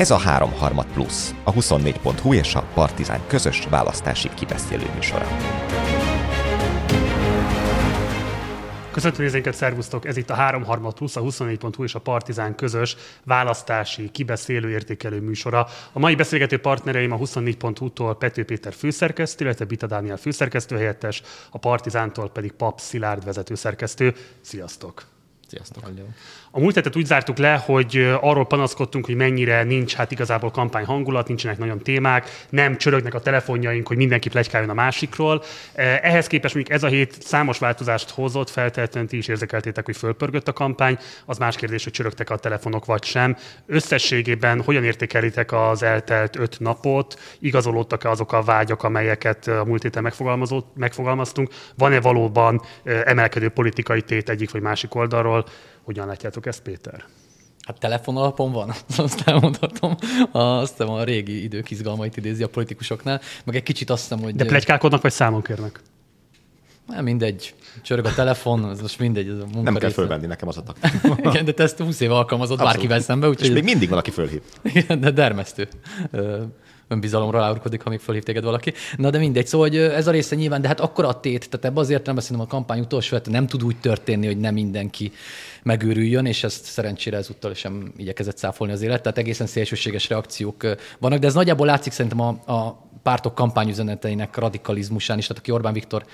Ez a 3harmad plusz, a 24.hu és a Partizán közös választási kibeszélő műsora. Köszöntöm nézőinket, szervusztok! Ez itt a 3 plusz, a 24.hu és a Partizán közös választási, kibeszélő, értékelő műsora. A mai beszélgető partnereim a 24.hu-tól Pető Péter főszerkesztő, illetve Bita Dániel főszerkesztő helyettes, a Partizántól pedig Pap Szilárd vezetőszerkesztő. Sziasztok! Sziasztok! A múlt hetet úgy zártuk le, hogy arról panaszkodtunk, hogy mennyire nincs hát igazából kampány hangulat, nincsenek nagyon témák, nem csörögnek a telefonjaink, hogy mindenki plegykáljon a másikról. Ehhez képest mondjuk ez a hét számos változást hozott, feltétlenül ti is érzékeltétek, hogy fölpörgött a kampány. Az más kérdés, hogy csörögtek a telefonok vagy sem. Összességében hogyan értékelitek az eltelt öt napot? Igazolódtak-e azok a vágyak, amelyeket a múlt héten megfogalmaztunk? Van-e valóban emelkedő politikai tét egyik vagy másik oldalról? Hogyan látjátok ezt, Péter? Hát telefon alapon van, azt elmondhatom. Azt hiszem a régi idők izgalmait idézi a politikusoknál, meg egy kicsit azt hiszem, hogy... De plegykálkodnak, vagy számon kérnek? Nem, mindegy. Csörög a telefon, ez most mindegy. Ez a munka Nem kell fölvenni, nekem az a Igen, de te ezt 20 éve alkalmazott Abszolút. bárkivel szembe. Úgyhogy És még mindig van, aki fölhív. Igen, de dermesztő önbizalomra állurkodik, ha még fölhív téged valaki. Na de mindegy, szóval hogy ez a része nyilván, de hát akkor a tét, tehát ebben azért nem beszélem a kampány utolsó hete nem tud úgy történni, hogy nem mindenki megőrüljön, és ezt szerencsére ezúttal sem igyekezett száfolni az élet, tehát egészen szélsőséges reakciók vannak, de ez nagyjából látszik szerintem a, a pártok kampányüzeneteinek radikalizmusán is. Tehát aki Orbán Viktor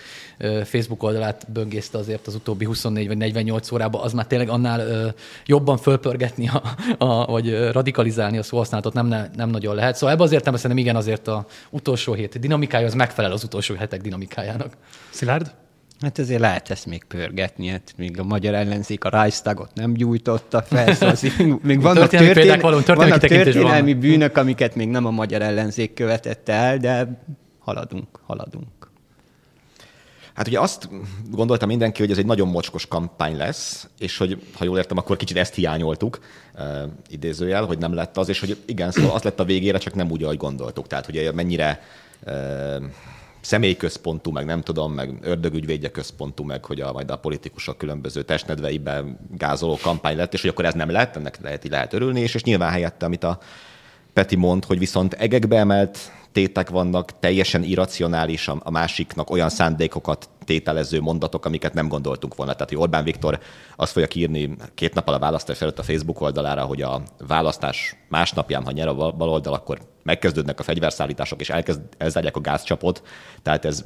Facebook oldalát böngészte azért az utóbbi 24 vagy 48 órában, az már tényleg annál jobban fölpörgetni, a, a, vagy radikalizálni a szóhasználatot nem, nem nagyon lehet. Szóval ebben azért nem szerintem igen, azért a utolsó hét dinamikája az megfelel az utolsó hetek dinamikájának. Szilárd? Hát azért lehet ezt még pörgetni, hát még a magyar ellenzék a Reichstagot nem gyújtotta fel, szóval még vannak, történelmi, való, vannak történelmi van. bűnök, amiket még nem a magyar ellenzék követette el, de haladunk, haladunk. Hát ugye azt gondolta mindenki, hogy ez egy nagyon mocskos kampány lesz, és hogy, ha jól értem, akkor kicsit ezt hiányoltuk, uh, idézőjel, hogy nem lett az, és hogy igen, szóval az lett a végére, csak nem úgy, ahogy gondoltuk. Tehát ugye mennyire uh, személyközpontú, meg nem tudom, meg ördögügyvédje központú, meg hogy a, majd a politikusok különböző testnedveiben gázoló kampány lett, és hogy akkor ez nem lett, ennek lehet, lehet örülni, és, és nyilván helyette, amit a Peti mond, hogy viszont egekbe emelt tétek vannak, teljesen irracionális a másiknak olyan szándékokat tételező mondatok, amiket nem gondoltunk volna. Tehát, hogy Orbán Viktor azt fogja írni két nappal a választás előtt a Facebook oldalára, hogy a választás másnapján, ha nyer a baloldal, akkor megkezdődnek a fegyverszállítások, és elkezd, elzárják a gázcsapot. Tehát ez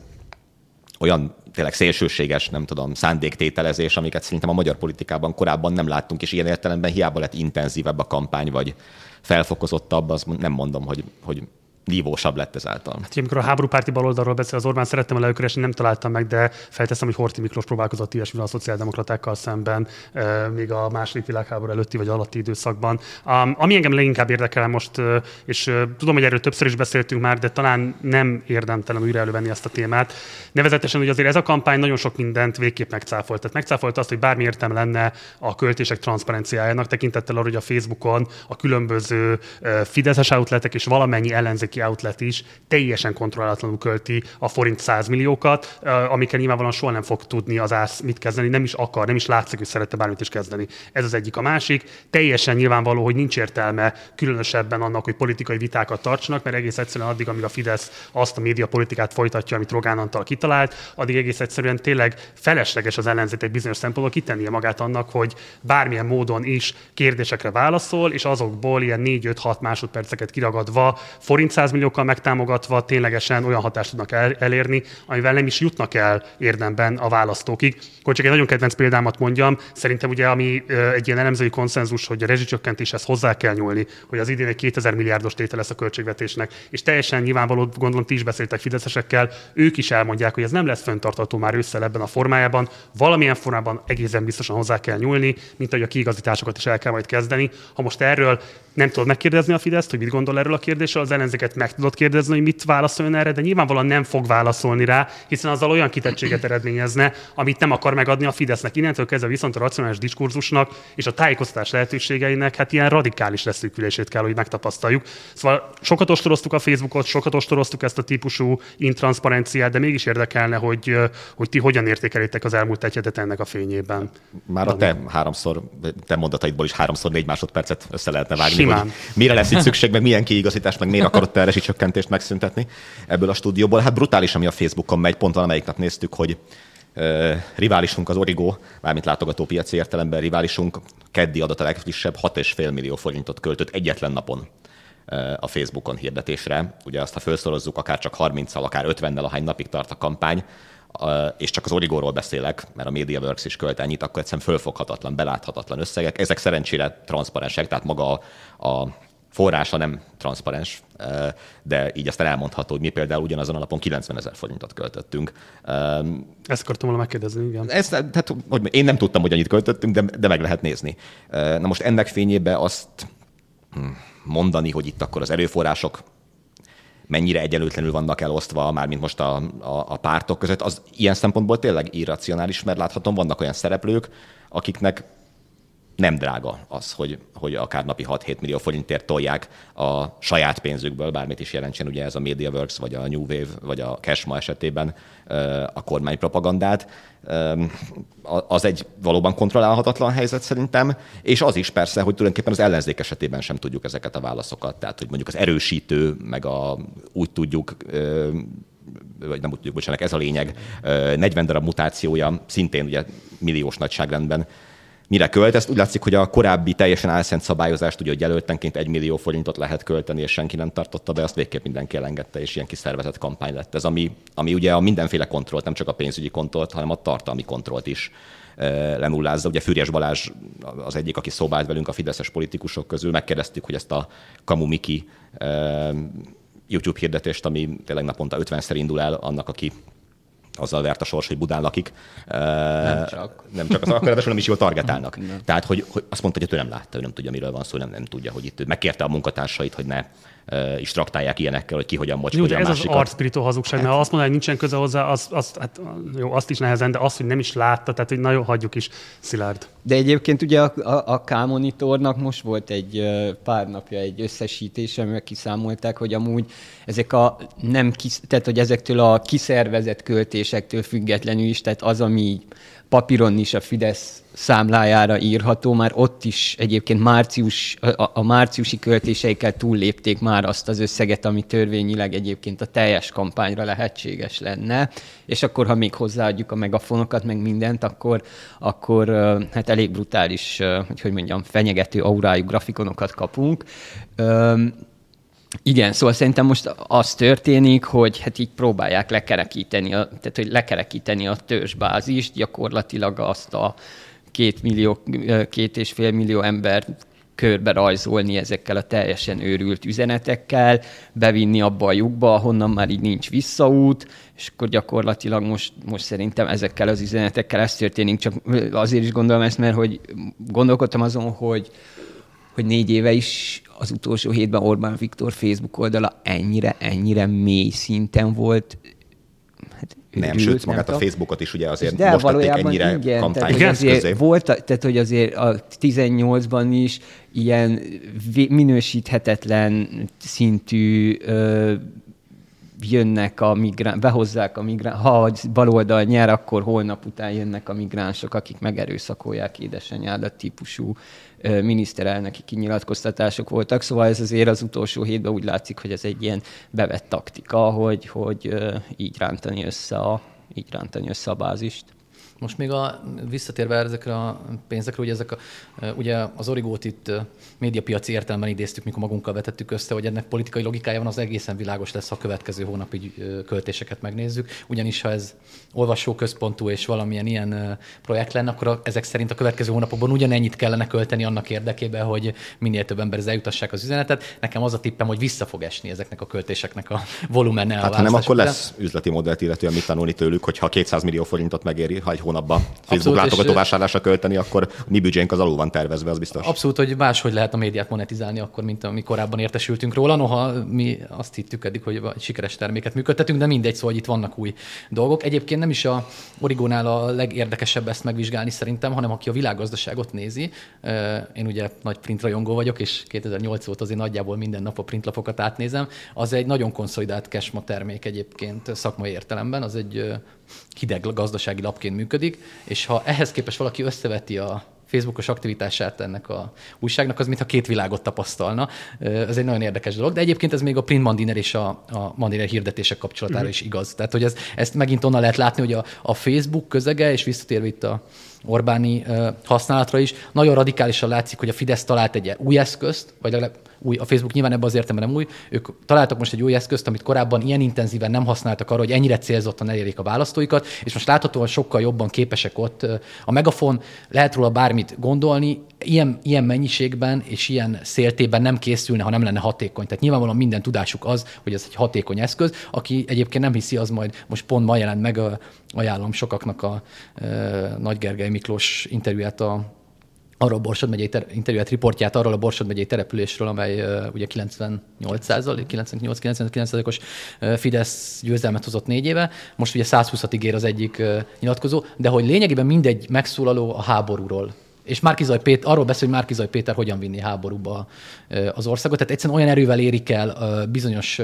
olyan tényleg szélsőséges, nem tudom, szándéktételezés, amiket szerintem a magyar politikában korábban nem láttunk, és ilyen értelemben hiába lett intenzívebb a kampány, vagy felfokozottabb, az nem mondom, hogy, hogy vívósabb lett ezáltal. Hát, amikor a háborúpárti baloldalról beszél az Orbán, szerettem a előkeresni, nem találtam meg, de felteszem, hogy Horti Miklós próbálkozott ilyesmivel a szociáldemokratákkal szemben, e, még a második világháború előtti vagy alatti időszakban. Um, ami engem leginkább érdekel most, e, és e, tudom, hogy erről többször is beszéltünk már, de talán nem érdemtelen újra elővenni ezt a témát. Nevezetesen, hogy azért ez a kampány nagyon sok mindent végképp megcáfolt. Tehát megcáfolt azt, hogy bármi értem lenne a költések transzparenciájának, tekintettel arra, hogy a Facebookon a különböző fideszes outletek és valamennyi ellenzéki outlet is teljesen kontrollálatlanul költi a forint 100 milliókat, amikkel nyilvánvalóan soha nem fog tudni az ász mit kezdeni, nem is akar, nem is látszik, hogy szerette bármit is kezdeni. Ez az egyik. A másik, teljesen nyilvánvaló, hogy nincs értelme különösebben annak, hogy politikai vitákat tartsanak, mert egész egyszerűen addig, amíg a Fidesz azt a médiapolitikát folytatja, amit Rogán Antal kitalált, addig egész egyszerűen tényleg felesleges az ellenzék egy bizonyos szempontból kitennie magát annak, hogy bármilyen módon is kérdésekre válaszol, és azokból ilyen 4-5-6 másodperceket kiragadva forint 100 milliókkal megtámogatva ténylegesen olyan hatást tudnak el, elérni, amivel nem is jutnak el érdemben a választókig. Akkor csak egy nagyon kedvenc példámat mondjam, szerintem ugye ami egy ilyen elemzői konszenzus, hogy a rezsicsökkentéshez hozzá kell nyúlni, hogy az idén egy 2000 milliárdos tétel lesz a költségvetésnek, és teljesen nyilvánvaló, gondolom ti is beszéltek fideszesekkel, ők is elmondják, hogy ez nem lesz föntartató már ősszel ebben a formájában, valamilyen formában egészen biztosan hozzá kell nyúlni, mint ahogy a kiigazításokat is el kell majd kezdeni. Ha most erről nem tudod megkérdezni a Fideszt, hogy mit gondol erről a kérdésről, az ellenzéket meg tudod kérdezni, hogy mit válaszoljon erre, de nyilvánvalóan nem fog válaszolni rá, hiszen azzal olyan kitettséget eredményezne, amit nem akar megadni a Fidesznek. Innentől kezdve viszont a racionális diskurzusnak és a tájékoztatás lehetőségeinek hát ilyen radikális leszűkülését kell, hogy megtapasztaljuk. Szóval sokat ostoroztuk a Facebookot, sokat ostoroztuk ezt a típusú intranszparenciát, de mégis érdekelne, hogy, hogy ti hogyan értékelitek az elmúlt egyedet ennek a fényében. Már a te háromszor, te mondataidból is háromszor négy másodpercet össze lehetne vágni, Simán. hogy mire lesz itt szükség, meg milyen kiigazítás, meg miért akarod te csökkentést megszüntetni ebből a stúdióból. Hát brutális, ami a Facebookon megy, pont valamelyik nap néztük, hogy riválisunk az Origo, mármint látogatópiaci értelemben riválisunk, keddi adat a legfrissebb, 6,5 millió forintot költött egyetlen napon a Facebookon hirdetésre. Ugye azt, ha felszorozzuk akár csak 30-al, akár 50-nel, ahány napig tart a kampány, és csak az Origóról beszélek, mert a MediaWorks is költ ennyit, akkor egyszerűen fölfoghatatlan, beláthatatlan összegek. Ezek szerencsére transzparensek, tehát maga a, a forrása nem transzparens, de így aztán elmondható, hogy mi például ugyanazon a napon 90 ezer forintot költöttünk. Ezt akartam volna megkérdezni, igen. Ezt, tehát, hogy én nem tudtam, hogy annyit költöttünk, de, de meg lehet nézni. Na most ennek fényében azt hm, mondani, hogy itt akkor az erőforrások mennyire egyenlőtlenül vannak elosztva, már mint most a, a, a pártok között, az ilyen szempontból tényleg irracionális, mert láthatom, vannak olyan szereplők, akiknek nem drága az, hogy, hogy akár napi 6-7 millió forintért tolják a saját pénzükből, bármit is jelentsen ugye ez a MediaWorks, vagy a New Wave, vagy a Cashma esetében a kormánypropagandát. Az egy valóban kontrollálhatatlan helyzet szerintem, és az is persze, hogy tulajdonképpen az ellenzék esetében sem tudjuk ezeket a válaszokat. Tehát, hogy mondjuk az erősítő, meg a úgy tudjuk vagy nem úgy tudjuk, bocsánat, ez a lényeg, 40 darab mutációja, szintén ugye milliós nagyságrendben mire költ. Ezt úgy látszik, hogy a korábbi teljesen álszent szabályozást, ugye, hogy jelöltenként egy millió forintot lehet költeni, és senki nem tartotta be, azt végképp mindenki elengedte, és ilyen kiszervezett kampány lett ez, ami, ami ugye a mindenféle kontrollt, nem csak a pénzügyi kontrollt, hanem a tartalmi kontrollt is lenullázza. Ugye Fürjes Balázs az egyik, aki szobált velünk a fideszes politikusok közül, megkérdeztük, hogy ezt a Kamu Miki YouTube hirdetést, ami tényleg naponta 50-szer indul el annak, aki azzal vert a sors, hogy Budán lakik. Nem csak. Nem csak az akkor, nem is jól targetálnak. Nem. Tehát, hogy, hogy azt mondta, hogy ő nem látta, ő nem tudja, miről van szó, nem, nem tudja, hogy itt megkérte a munkatársait, hogy ne is traktálják ilyenekkel, hogy ki hogyan mocskolja a másikat. Ez az arcpirító hazugság, mert ha azt mondja, hogy nincsen köze hozzá, az, az, hát, jó, azt is nehezen, de azt, hogy nem is látta, tehát hogy nagyon hagyjuk is szilárd. De egyébként ugye a, a, a K-monitornak most volt egy pár napja egy összesítés, amivel kiszámolták, hogy amúgy ezek a nem kis, tehát hogy ezektől a kiszervezett költésektől függetlenül is, tehát az, ami papíron is a Fidesz számlájára írható, már ott is egyébként március, a, a márciusi költéseikkel túllépték már azt az összeget, ami törvényileg egyébként a teljes kampányra lehetséges lenne, és akkor, ha még hozzáadjuk a megafonokat, meg mindent, akkor, akkor hát elég brutális, hogy hogy mondjam, fenyegető aurájú grafikonokat kapunk. Igen, szóval szerintem most az történik, hogy hát így próbálják lekerekíteni, a, tehát hogy lekerekíteni a törzsbázist, gyakorlatilag azt a két, millió, két és fél millió ember körbe rajzolni ezekkel a teljesen őrült üzenetekkel, bevinni abba a lyukba, ahonnan már így nincs visszaút, és akkor gyakorlatilag most, most szerintem ezekkel az üzenetekkel ez történik, csak azért is gondolom ezt, mert hogy gondolkodtam azon, hogy, hogy négy éve is az utolsó hétben Orbán Viktor Facebook oldala ennyire, ennyire mély szinten volt. Hát nem, ült, sőt, magát nem a Facebookot is ugye azért de most tették ennyire igen, kampány tehát, azért volt, tehát, hogy azért a 18-ban is ilyen minősíthetetlen szintű ö, jönnek a migránsok, behozzák a migránsok, ha a baloldal nyer, akkor holnap után jönnek a migránsok, akik megerőszakolják édesanyádat típusú miniszterelnöki kinyilatkoztatások voltak, szóval ez azért az utolsó hétben úgy látszik, hogy ez egy ilyen bevett taktika, hogy, hogy így rántani össze a, így rántani össze a bázist. Most még a, visszatérve ezekre a pénzekre, ugye, ezek a, ugye az origót itt médiapiaci értelemben idéztük, mikor magunkkal vetettük össze, hogy ennek politikai logikája van, az egészen világos lesz, ha a következő hónapi költéseket megnézzük. Ugyanis ha ez olvasóközpontú és valamilyen ilyen projekt lenne, akkor ezek szerint a következő hónapokban ugyanennyit kellene költeni annak érdekében, hogy minél több ember eljutassák az üzenetet. Nekem az a tippem, hogy vissza fog esni ezeknek a költéseknek a volumene. Hát ha nem, akkor lesz üzleti modellt illetően mit tanulni tőlük, hogyha 200 millió forintot megéri, ha egy hónapban Facebook látogatóvásárlásra költeni, akkor mi büdzsénk az alul van tervezve, az biztos. Abszolút, hogy máshogy lehet a médiát monetizálni akkor, mint ami korábban értesültünk róla. Noha mi azt hittük eddig, hogy egy sikeres terméket működtetünk, de mindegy, szóval itt vannak új dolgok. Egyébként nem is a Origónál a legérdekesebb ezt megvizsgálni szerintem, hanem aki a világgazdaságot nézi. Én ugye nagy print rajongó vagyok, és 2008 óta azért nagyjából minden nap a printlapokat átnézem. Az egy nagyon konszolidált cashma termék egyébként szakmai értelemben, az egy hideg gazdasági lapként működik, és ha ehhez képest valaki összeveti a Facebookos aktivitását ennek a újságnak, az mintha két világot tapasztalna. Ez egy nagyon érdekes dolog, de egyébként ez még a print mandiner és a, a mandiner hirdetések kapcsolatára uh-huh. is igaz. Tehát, hogy ez, ezt megint onnan lehet látni, hogy a, a Facebook közege, és visszatérve itt a Orbáni használatra is, nagyon radikálisan látszik, hogy a Fidesz talált egy új eszközt, vagy legalább új, a Facebook nyilván ebben az értelemben nem új, ők találtak most egy új eszközt, amit korábban ilyen intenzíven nem használtak arra, hogy ennyire célzottan elérjék a választóikat, és most láthatóan sokkal jobban képesek ott. A megafon lehet róla bármit gondolni, ilyen, ilyen mennyiségben és ilyen széltében nem készülne, ha nem lenne hatékony. Tehát nyilvánvalóan minden tudásuk az, hogy ez egy hatékony eszköz. Aki egyébként nem hiszi, az majd most pont ma jelent meg, a, ajánlom sokaknak a, a Nagy Gergely Miklós interjúját a arról a Borsod megyei ter- interjúját, riportját arról a Borsod megyei településről, amely uh, ugye 98% 98% os uh, Fidesz győzelmet hozott négy éve, most ugye 120-at ígér az egyik uh, nyilatkozó, de hogy lényegében mindegy megszólaló a háborúról és Márkizaj Péter, arról beszél, hogy Márkizaj Péter hogyan vinni háborúba az országot. Tehát egyszerűen olyan erővel érik el bizonyos,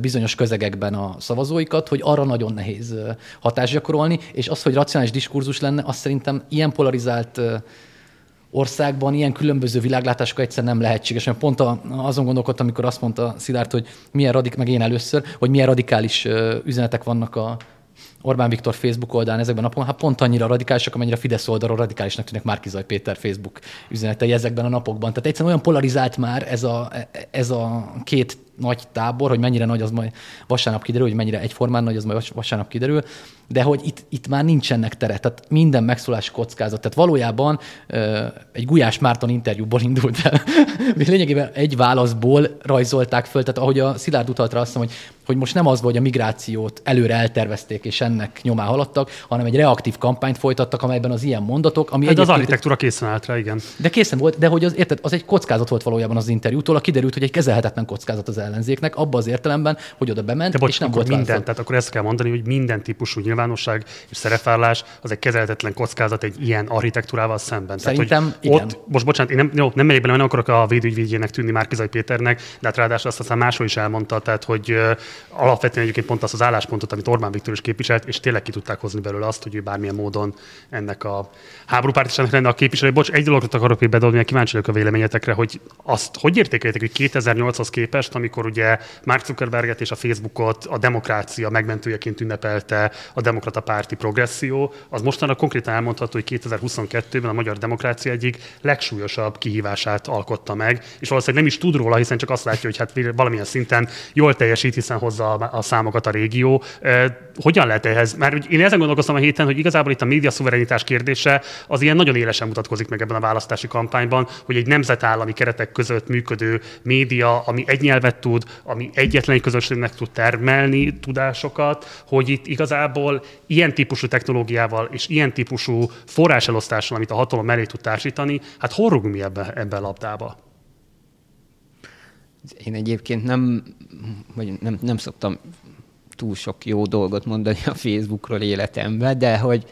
bizonyos közegekben a szavazóikat, hogy arra nagyon nehéz hatást gyakorolni, és az, hogy racionális diskurzus lenne, azt szerintem ilyen polarizált országban ilyen különböző világlátásokkal egyszer nem lehetséges. Mert pont a, azon gondolkodtam, amikor azt mondta Szilárd, hogy milyen radik, meg én először, hogy milyen radikális üzenetek vannak a Orbán Viktor Facebook oldalán ezekben a napokban, hát pont annyira radikálisak, amennyire a Fidesz oldalról radikálisnak tűnik Márkizaj Péter Facebook üzenetei ezekben a napokban. Tehát egyszerűen olyan polarizált már ez a, ez a két nagy tábor, hogy mennyire nagy az majd vasárnap kiderül, hogy mennyire egyformán nagy az majd vasárnap kiderül, de hogy itt, itt már nincsenek tere, tehát minden megszólás kockázat. Tehát valójában egy Gulyás Márton interjúból indult el. Lényegében egy válaszból rajzolták föl, tehát ahogy a Szilárd utalt rá azt mondom, hogy, hogy most nem az, hogy a migrációt előre eltervezték és ennek nyomán haladtak, hanem egy reaktív kampányt folytattak, amelyben az ilyen mondatok, ami hát az architektúra készen állt rá, igen. De készen volt, de hogy az, érted, az egy kockázat volt valójában az interjútól, a kiderült, hogy egy kezelhetetlen kockázat az ellenzéknek, abba az értelemben, hogy oda bement, de bocs, és nem volt minden, válaszol. tehát akkor ezt kell mondani, hogy minden típusú nyilvánosság és szerepvállás az egy kezelhetetlen kockázat egy ilyen architektúrával szemben. Szerintem Tehát, igen. Ott, most bocsánat, én nem, jó, nem megyek bele, nem akarok a védügyvédjének tűnni Márkizai Péternek, de hát ráadásul azt aztán máshol is elmondta, tehát hogy uh, alapvetően egyébként pont azt az álláspontot, amit Orbán Viktor is képviselt, és tényleg ki tudták hozni belőle azt, hogy ő bármilyen módon ennek a háborúpártisának lenne a képviselő. Bocs, egy dologot akarok még bedobni, kíváncsi vagyok a véleményetekre, hogy azt hogy értékelitek, hogy 2008-hoz képest, amikor ugye Mark Zuckerberget és a Facebookot a demokrácia megmentőjeként ünnepelte a demokrata párti progresszió, az mostanra konkrétan elmondható, hogy 2022-ben a magyar demokrácia egyik legsúlyosabb kihívását alkotta meg, és valószínűleg nem is tud róla, hiszen csak azt látja, hogy hát valamilyen szinten jól teljesít, hiszen hozza a számokat a régió. Hogyan lehet ehhez? Mert én ezen gondolkoztam a héten, hogy igazából itt a média szuverenitás kérdése az ilyen nagyon élesen mutatkozik meg ebben a választási kampányban, hogy egy nemzetállami keretek között működő média, ami egy nyelvet tud, ami egyetlen közösségnek tud termelni tudásokat, hogy itt igazából ilyen típusú technológiával és ilyen típusú forráselosztással, amit a hatalom mellé tud társítani, hát hol rúgunk mi ebbe, ebbe a labdába? Én egyébként nem, vagy nem, nem szoktam túl sok jó dolgot mondani a Facebookról életemben, de hogy,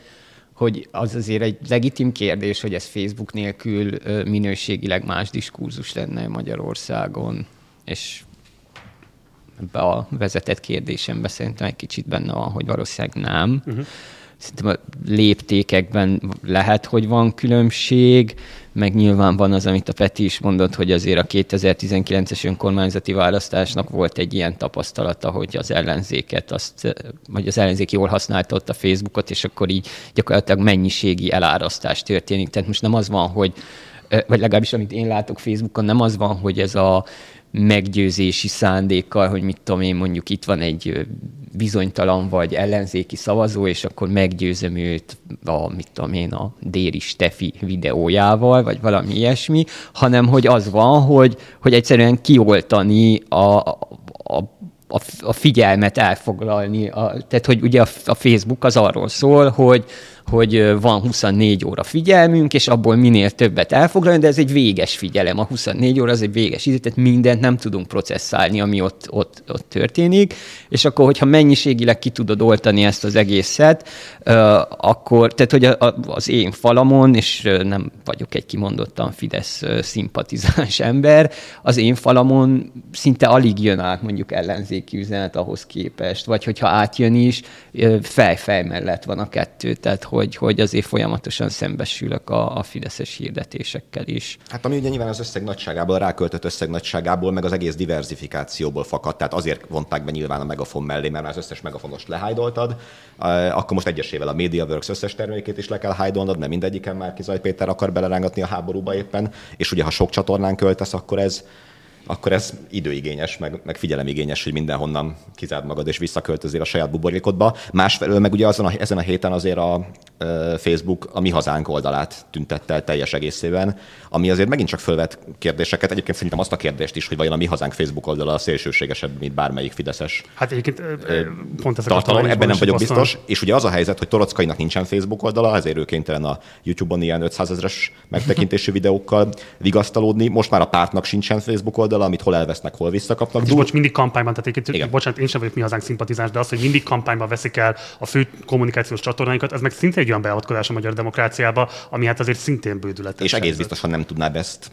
hogy az azért egy legitim kérdés, hogy ez Facebook nélkül minőségileg más diskurzus lenne Magyarországon, és ebbe a vezetett kérdésembe szerintem egy kicsit benne van, hogy valószínűleg nem. Uh-huh. Szerintem a léptékekben lehet, hogy van különbség, meg nyilván van az, amit a Peti is mondott, hogy azért a 2019-es önkormányzati választásnak volt egy ilyen tapasztalata, hogy az ellenzéket, azt, vagy az ellenzék jól használta ott a Facebookot, és akkor így gyakorlatilag mennyiségi elárasztás történik. Tehát most nem az van, hogy vagy legalábbis amit én látok Facebookon, nem az van, hogy ez a meggyőzési szándékkal, hogy mit tudom én, mondjuk itt van egy bizonytalan vagy ellenzéki szavazó, és akkor meggyőzöm őt a, mit tudom én, a Déri Stefi videójával, vagy valami ilyesmi, hanem hogy az van, hogy, hogy egyszerűen kioltani a, a, a, a figyelmet elfoglalni. A, tehát, hogy ugye a, a Facebook az arról szól, hogy, hogy van 24 óra figyelmünk, és abból minél többet elfoglalni, de ez egy véges figyelem. A 24 óra az egy véges idő, tehát mindent nem tudunk processzálni, ami ott, ott, ott történik, és akkor, hogyha mennyiségileg ki tudod oltani ezt az egészet, akkor, tehát hogy az én falamon, és nem vagyok egy kimondottan Fidesz szimpatizáns ember, az én falamon szinte alig jön át mondjuk ellenzéki üzenet ahhoz képest, vagy hogyha átjön is, fej-fej mellett van a kettő, tehát hogy, hogy azért folyamatosan szembesülök a, a fideszes hirdetésekkel is. Hát ami ugye nyilván az összeg nagyságából, a ráköltött összeg nagyságából, meg az egész diversifikációból fakadt, tehát azért vonták be nyilván a megafon mellé, mert már az összes megafonost lehájdoltad, akkor most egyesével a MediaWorks összes termékét is le kell hájdolnod, mert mindegyiken már Kizaj Péter akar belerángatni a háborúba éppen, és ugye ha sok csatornán költesz, akkor ez akkor ez időigényes, meg, meg figyelemigényes, hogy mindenhonnan kizárd magad és visszaköltözél a saját buborékodba. Másfelől meg ugye azon a, ezen a héten azért a Facebook a Mi Hazánk oldalát tüntette el teljes egészében, ami azért megint csak fölvet kérdéseket. Egyébként szerintem azt a kérdést is, hogy vajon a Mi Hazánk Facebook oldala a szélsőségesebb, mint bármelyik Fideszes hát egyébként, pont tartalom, ebben nem vagyok biztos. És ugye az a helyzet, hogy Torockainak nincsen Facebook oldala, ezért ő kénytelen a YouTube-on ilyen 500 ezeres megtekintésű videókkal vigasztalódni. Most már a pártnak sincsen Facebook oldala, amit hol elvesznek, hol visszakapnak. És bocs, mindig kampányban, tehát egyébként, bocsánat, én sem vagyok mi hazánk szimpatizáns, de az, hogy mindig kampányban veszik el a fő kommunikációs csatornáinkat, ez meg szinte egy olyan beavatkozás a magyar demokráciába, ami hát azért szintén bődületes. És egész biztosan nem tudnád ezt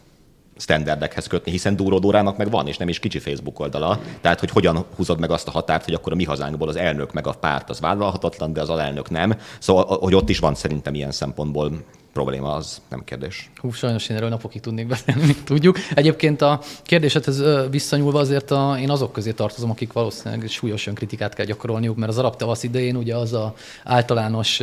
standardekhez kötni, hiszen Dúró Dórának meg van, és nem is kicsi Facebook oldala. Tehát, hogy hogyan húzod meg azt a határt, hogy akkor a mi hazánkból az elnök meg a párt az vállalhatatlan, de az alelnök nem. Szóval, hogy ott is van szerintem ilyen szempontból probléma, az nem kérdés. Hú, sajnos én erről napokig tudnék beszélni, tudjuk. Egyébként a kérdésedhez visszanyúlva azért a, én azok közé tartozom, akik valószínűleg súlyos önkritikát kell gyakorolniuk, mert az arab tavasz idején ugye az a általános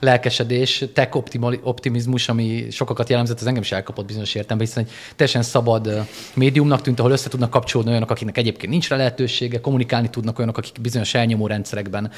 lelkesedés, tech optimizmus, ami sokakat jellemzett, az engem is elkapott bizonyos értelemben, hiszen egy teljesen szabad médiumnak tűnt, ahol össze tudnak kapcsolódni olyanok, akiknek egyébként nincs rá lehetősége, kommunikálni tudnak olyanok, akik bizonyos elnyomó rendszerekben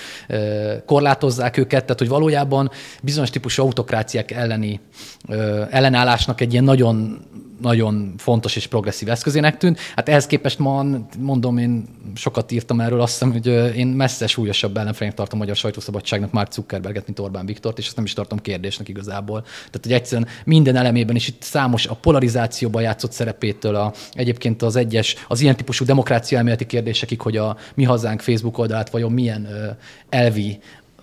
korlátozzák őket, tehát hogy valójában bizonyos típusú autokráciák elleni elleni ö, ellenállásnak egy ilyen nagyon nagyon fontos és progresszív eszközének tűnt. Hát ehhez képest ma, mondom, én sokat írtam erről, azt hiszem, hogy én messze súlyosabb ellenfélnek tartom a magyar sajtószabadságnak Mark Zuckerberget, mint Orbán Viktort, és ezt nem is tartom kérdésnek igazából. Tehát, hogy egyszerűen minden elemében, és itt számos a polarizációban játszott szerepétől, a, egyébként az egyes, az ilyen típusú demokrácia elméleti kérdésekig, hogy a mi hazánk Facebook oldalát vajon milyen elvi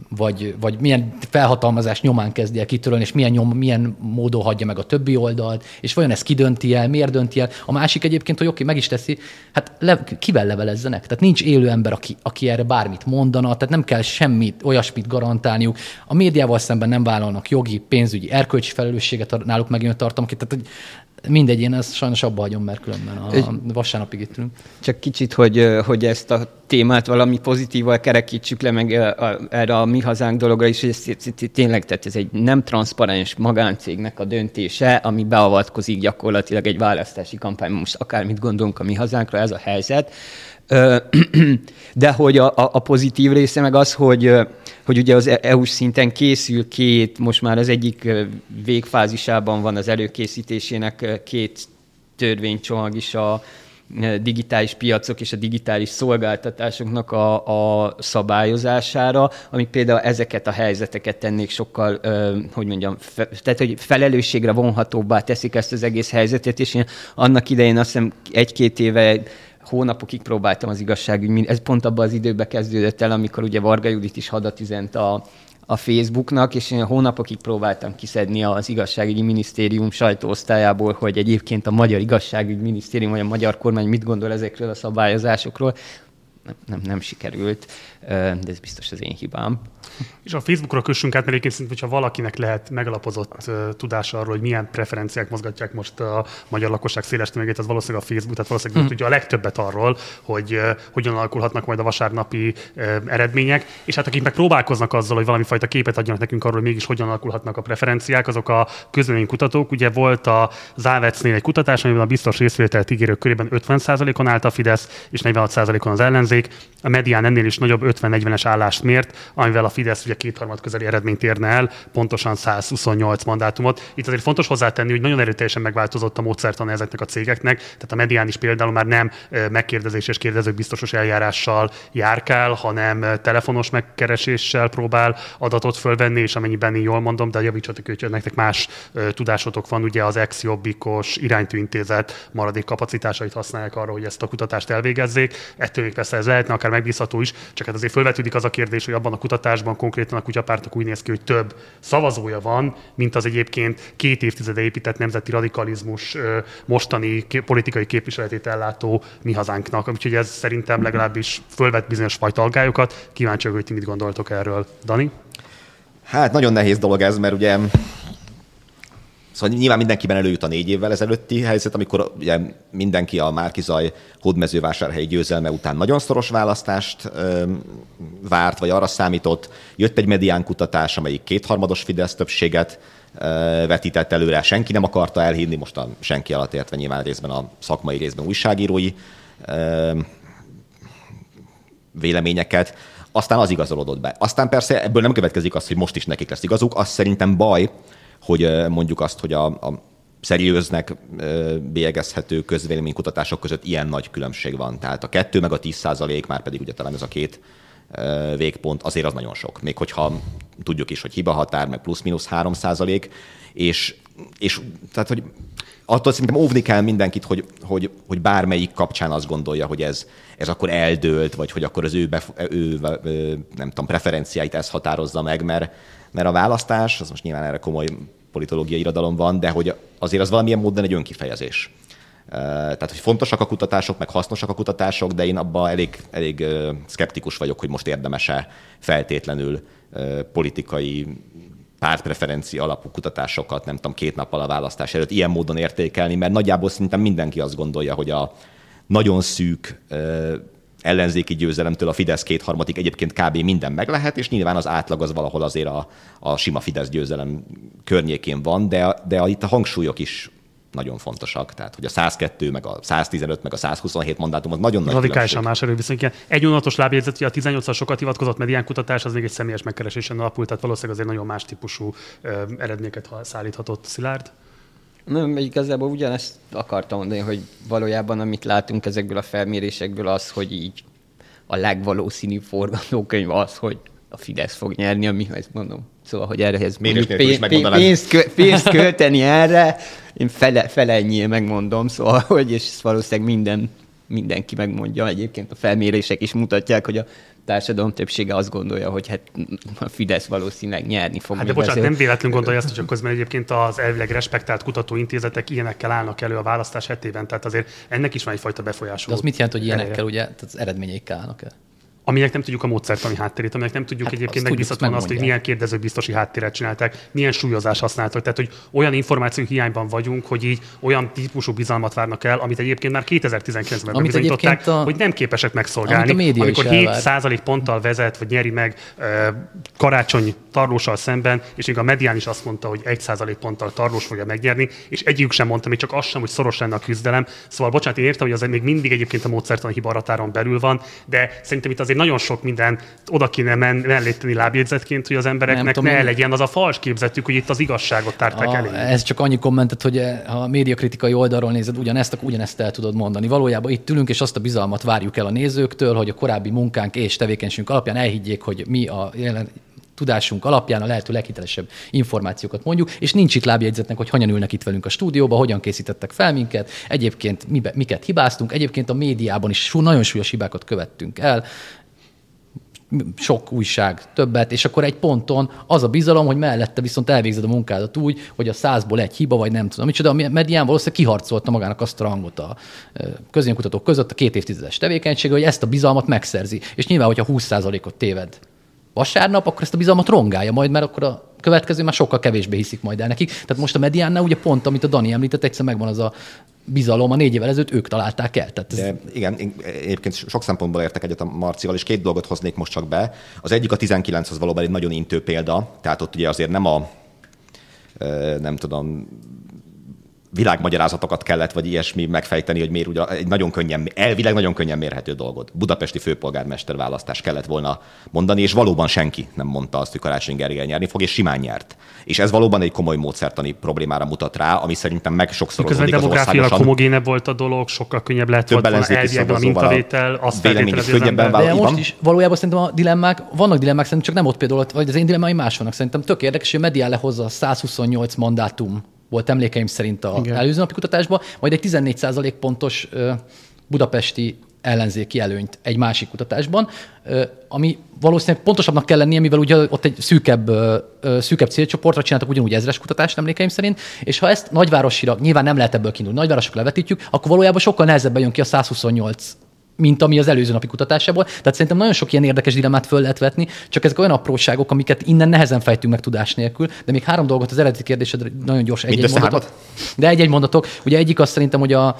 vagy, vagy milyen felhatalmazás nyomán kezdi el kitörölni, és milyen, nyom, milyen módon hagyja meg a többi oldalt, és vajon ez kidönti el, miért dönti el. A másik egyébként, hogy oké, okay, meg is teszi, hát le, kivel levelezzenek? Tehát nincs élő ember, aki, aki erre bármit mondana, tehát nem kell semmit, olyasmit garantálniuk. A médiával szemben nem vállalnak jogi, pénzügyi, erkölcsi felelősséget náluk megint tartom ki. Tehát mindegy, én ezt sajnos abba hagyom, mert különben a vasárnapig itt ülünk. Csak kicsit, hogy, hogy ezt a témát valami pozitíval kerekítsük le, meg erre a mi hazánk dologra is, ez, tényleg, tehát ez egy nem transzparens magáncégnek a döntése, ami beavatkozik gyakorlatilag egy választási kampány, most akármit gondolunk a mi hazánkra, ez a helyzet. De hogy a, a pozitív része meg az, hogy, hogy ugye az EU-s szinten készül két, most már az egyik végfázisában van az előkészítésének két törvénycsomag is a digitális piacok és a digitális szolgáltatásoknak a, a szabályozására, amik például ezeket a helyzeteket tennék sokkal, hogy mondjam, fe, tehát hogy felelősségre vonhatóbbá teszik ezt az egész helyzetet, és én annak idején azt hiszem egy-két éve hónapokig próbáltam az igazságügy, ez pont abban az időben kezdődött el, amikor ugye Varga Judit is hadat üzent a, a Facebooknak, és én hónapokig próbáltam kiszedni az igazságügyi minisztérium sajtóosztályából, hogy egyébként a magyar igazságügyi minisztérium, vagy a magyar kormány mit gondol ezekről a szabályozásokról. Nem, nem, nem sikerült, de ez biztos az én hibám. És a Facebookra kössünk át, mert egyébként hogyha valakinek lehet megalapozott tudása arról, hogy milyen preferenciák mozgatják most a magyar lakosság széles tömegét, az valószínűleg a Facebook, tehát valószínűleg hmm. tudja a legtöbbet arról, hogy hogyan alakulhatnak majd a vasárnapi eredmények, és hát akik meg próbálkoznak azzal, hogy valami fajta képet adjanak nekünk arról, hogy mégis hogyan alakulhatnak a preferenciák, azok a kutatók. Ugye volt a Závecnél egy kutatás, amiben a biztos részvételt ígérők körében 50%-on állt a Fidesz, és 46%-on az ellenzék. A medián ennél is nagyobb 50-40-es állást mért, amivel a Fidesz ugye kétharmad közeli eredményt érne el, pontosan 128 mandátumot. Itt azért fontos hozzátenni, hogy nagyon erőteljesen megváltozott a módszertan ezeknek a cégeknek, tehát a medián is például már nem megkérdezés és kérdezők biztosos eljárással járkál, hanem telefonos megkereséssel próbál adatot fölvenni, és amennyiben én jól mondom, de javítsatok, hogy nektek más tudásotok van, ugye az ex-jobbikos iránytűintézet maradék kapacitásait használják arra, hogy ezt a kutatást elvégezzék. Ettől még persze ez lehetne akár megbízható is, csak hát azért felvetődik az a kérdés, hogy abban a kutatásban konkrétan a kutyapártok úgy néz ki, hogy több szavazója van, mint az egyébként két évtizede épített nemzeti radikalizmus mostani politikai képviseletét ellátó mi hazánknak. Úgyhogy ez szerintem legalábbis fölvet bizonyos fajta aggályokat. Kíváncsi hogy ti mit gondoltok erről. Dani? Hát nagyon nehéz dolog ez, mert ugye Szóval nyilván mindenkiben előjut a négy évvel ezelőtti helyzet, amikor ugye mindenki a Márkizaj hódmezővásárhelyi győzelme után nagyon szoros választást ö, várt, vagy arra számított. Jött egy medián kutatás, amelyik kétharmados Fidesz többséget ö, vetített előre. Senki nem akarta elhinni, most a senki alatt értve nyilván részben a szakmai részben újságírói ö, véleményeket aztán az igazolódott be. Aztán persze ebből nem következik az, hogy most is nekik lesz igazuk, az szerintem baj, hogy mondjuk azt, hogy a, a szeriőznek bélyegezhető közvéleménykutatások között ilyen nagy különbség van. Tehát a 2 meg a 10 százalék, már pedig ugye talán ez a két végpont, azért az nagyon sok. Még hogyha tudjuk is, hogy hiba határ, meg plusz-minusz 3 százalék, és, és tehát, hogy attól szerintem óvni kell mindenkit, hogy, hogy, hogy bármelyik kapcsán azt gondolja, hogy ez, ez akkor eldőlt, vagy hogy akkor az ő, bef, ő nem tudom, preferenciáit ez határozza meg, mert, mert a választás, az most nyilván erre komoly politológiai irodalom van, de hogy azért az valamilyen módon egy önkifejezés. Tehát, hogy fontosak a kutatások, meg hasznosak a kutatások, de én abban elég, elég szkeptikus vagyok, hogy most érdemese feltétlenül politikai pártpreferencia alapú kutatásokat, nem tudom, két nappal a választás előtt ilyen módon értékelni, mert nagyjából szerintem mindenki azt gondolja, hogy a nagyon szűk ellenzéki győzelemtől a Fidesz kétharmadik egyébként kb. minden meg lehet, és nyilván az átlag az valahol azért a, a sima Fidesz győzelem környékén van, de, de itt a hangsúlyok is nagyon fontosak. Tehát, hogy a 102, meg a 115, meg a 127 mandátum az nagyon nagy Radikálisan más erőviszonyként. Egy vonatos lábjegyzet, hogy a 18-as sokat hivatkozott medián kutatás, az még egy személyes megkeresésen alapult, tehát valószínűleg azért nagyon más típusú ö, eredményeket szállíthatott Szilárd. Nem, igazából ugyanezt akartam mondani, hogy valójában amit látunk ezekből a felmérésekből az, hogy így a legvalószínűbb forgatókönyv az, hogy a Fidesz fog nyerni, ami, ezt mondom, Szóval, hogy erre ez pénz, pénzt, pénzt költeni erre, én fele, fele ennyi megmondom, szóval, hogy és valószínűleg minden, mindenki megmondja. Egyébként a felmérések is mutatják, hogy a társadalom többsége azt gondolja, hogy hát a Fidesz valószínűleg nyerni fog. Hát de bocsánat, nem véletlenül gondolja azt, hogy csak közben egyébként az elvileg respektált kutatóintézetek ilyenekkel állnak elő a választás hetében, tehát azért ennek is van egyfajta befolyásoló. De az mit jelent, hogy ilyenekkel, ugye, tehát az eredményeikkel állnak el? Aminek nem tudjuk a módszertani hátterét, aminek nem tudjuk hát egyébként megbízhatóan azt, hogy milyen kérdezőbiztosi háttéret csinálták, milyen súlyozás használtak. Tehát, hogy olyan információ hiányban vagyunk, hogy így olyan típusú bizalmat várnak el, amit egyébként már 2019-ben amit bizonyították, a... hogy nem képesek megszolgálni. Amikor 7% ponttal vezet, vagy nyeri meg karácsony tarlósal szemben, és még a medián is azt mondta, hogy 1 ponttal tarlós fogja megnyerni, és egyik sem mondta, még csak az sem, hogy szoros lenne a küzdelem. Szóval bocsánat, én értem, hogy az még mindig egyébként a módszertani hiba belül van, de szerintem itt azért azért nagyon sok minden oda kéne men, mellé tenni lábjegyzetként, hogy az embereknek tudom, ne én... legyen az a fals képzetük, hogy itt az igazságot tárták a, elé. Ez csak annyi kommentet, hogy eh, ha a médiakritikai oldalról nézed ugyanezt, akkor ugyanezt el tudod mondani. Valójában itt ülünk, és azt a bizalmat várjuk el a nézőktől, hogy a korábbi munkánk és tevékenységünk alapján elhiggyék, hogy mi a jelen, tudásunk alapján a lehető leghitelesebb információkat mondjuk, és nincs itt lábjegyzetnek, hogy hogyan ülnek itt velünk a stúdióba, hogyan készítettek fel minket, egyébként mibe, miket hibáztunk, egyébként a médiában is nagyon súlyos hibákat követtünk el, sok újság, többet, és akkor egy ponton az a bizalom, hogy mellette viszont elvégzed a munkádat úgy, hogy a százból egy hiba, vagy nem tudom. Micsoda, a medián valószínűleg kiharcolta magának azt a rangot a közénkutatók között a két évtizedes tevékenysége, hogy ezt a bizalmat megszerzi. És nyilván, hogyha 20%-ot téved vasárnap, akkor ezt a bizalmat rongálja majd, mert akkor a következő már sokkal kevésbé hiszik majd el nekik. Tehát most a mediánnál ugye pont, amit a Dani említett, egyszer megvan az a bizalom, a négy évvel ezelőtt ők találták el. Tehát ez... De igen, én egyébként sok szempontból értek egyet a Marcival, és két dolgot hoznék most csak be. Az egyik a 19 az valóban egy nagyon intő példa, tehát ott ugye azért nem a nem tudom, világmagyarázatokat kellett, vagy ilyesmi megfejteni, hogy miért ugye egy nagyon könnyen, elvileg nagyon könnyen mérhető dolgot. Budapesti főpolgármester választás kellett volna mondani, és valóban senki nem mondta azt, hogy Karácsony Gergely nyerni fog, és simán nyert. És ez valóban egy komoly módszertani problémára mutat rá, ami szerintem meg sokszor Közben demográfiailag homogénebb volt a dolog, sokkal könnyebb lett Több volna elviekben a mintavétel, azt könnyebben De most is valójában szerintem a dilemmák, vannak dilemmák, szerintem csak nem ott például, vagy az én dilemmáim más vannak. Szerintem tök érdekes, hogy mediále hozza a 128 mandátum volt emlékeim szerint a Igen. előző napi kutatásban, majd egy 14% pontos budapesti ellenzéki előnyt egy másik kutatásban, ami valószínűleg pontosabbnak kell lennie, mivel ugye ott egy szűkebb, szűkebb célcsoportra csináltak ugyanúgy ezres kutatást emlékeim szerint, és ha ezt nagyvárosira, nyilván nem lehet ebből kiindulni, nagyvárosok levetítjük, akkor valójában sokkal nehezebben jön ki a 128 mint ami az előző napi kutatásából. Tehát szerintem nagyon sok ilyen érdekes dilemmát föl lehet vetni, csak ezek olyan apróságok, amiket innen nehezen fejtünk meg tudás nélkül. De még három dolgot az eredeti kérdésedre nagyon gyors egy-egy mondatok. De egy-egy mondatok. Ugye egyik azt szerintem, hogy a,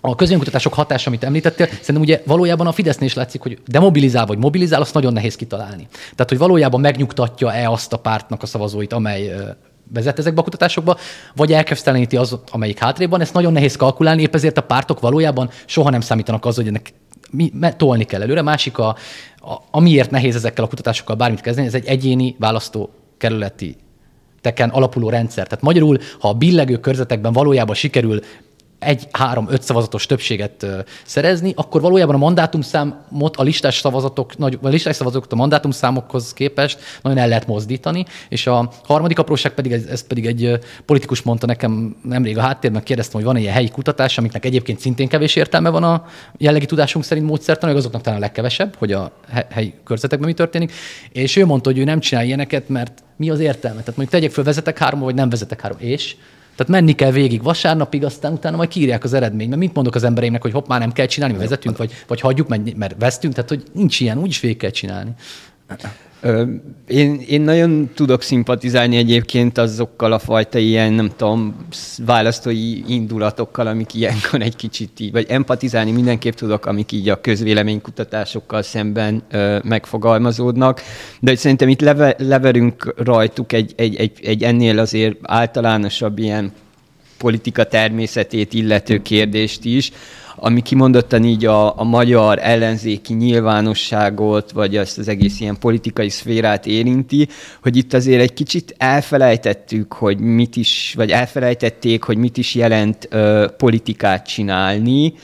a közönkutatások hatása, amit említettél, szerintem ugye valójában a Fidesznél is látszik, hogy demobilizál vagy mobilizál, azt nagyon nehéz kitalálni. Tehát, hogy valójában megnyugtatja-e azt a pártnak a szavazóit, amely vezet ezekbe a kutatásokba, vagy elkezdteleníti az, amelyik hátrébb van. Ezt nagyon nehéz kalkulálni, épp ezért a pártok valójában soha nem számítanak az, hogy ennek mi, tolni kell előre. Másik, a, a, amiért nehéz ezekkel a kutatásokkal bármit kezdeni, ez egy egyéni választó kerületi teken alapuló rendszer. Tehát magyarul, ha a billegő körzetekben valójában sikerül egy, három, öt szavazatos többséget szerezni, akkor valójában a mandátumszámot a listás szavazatok, nagy, a listás szavazatok a mandátumszámokhoz képest nagyon el lehet mozdítani, és a harmadik apróság pedig, ez, pedig egy politikus mondta nekem nemrég a háttérben, kérdeztem, hogy van ilyen helyi kutatás, amiknek egyébként szintén kevés értelme van a jellegi tudásunk szerint módszertan, azoknak talán a legkevesebb, hogy a helyi körzetekben mi történik, és ő mondta, hogy ő nem csinál ilyeneket, mert mi az értelme? Tehát mondjuk tegyek föl, vezetek három, vagy nem vezetek három, és tehát menni kell végig vasárnapig, aztán utána majd kírják az eredményt. Mert mit mondok az embereimnek, hogy hopp, már nem kell csinálni, vezetünk, vagy, vagy hagyjuk, mert vesztünk, tehát hogy nincs ilyen, úgyis végig kell csinálni. Én, én nagyon tudok szimpatizálni egyébként azokkal a fajta ilyen, nem tudom, választói indulatokkal, amik ilyenkor egy kicsit így, vagy empatizálni mindenképp tudok, amik így a közvéleménykutatásokkal szemben ö, megfogalmazódnak, de hogy szerintem itt leve, leverünk rajtuk egy, egy, egy, egy ennél azért általánosabb ilyen politika természetét illető kérdést is, ami kimondottan így a, a magyar ellenzéki nyilvánosságot, vagy ezt az egész ilyen politikai szférát érinti, hogy itt azért egy kicsit elfelejtettük, hogy mit is, vagy elfelejtették, hogy mit is jelent ö, politikát csinálni,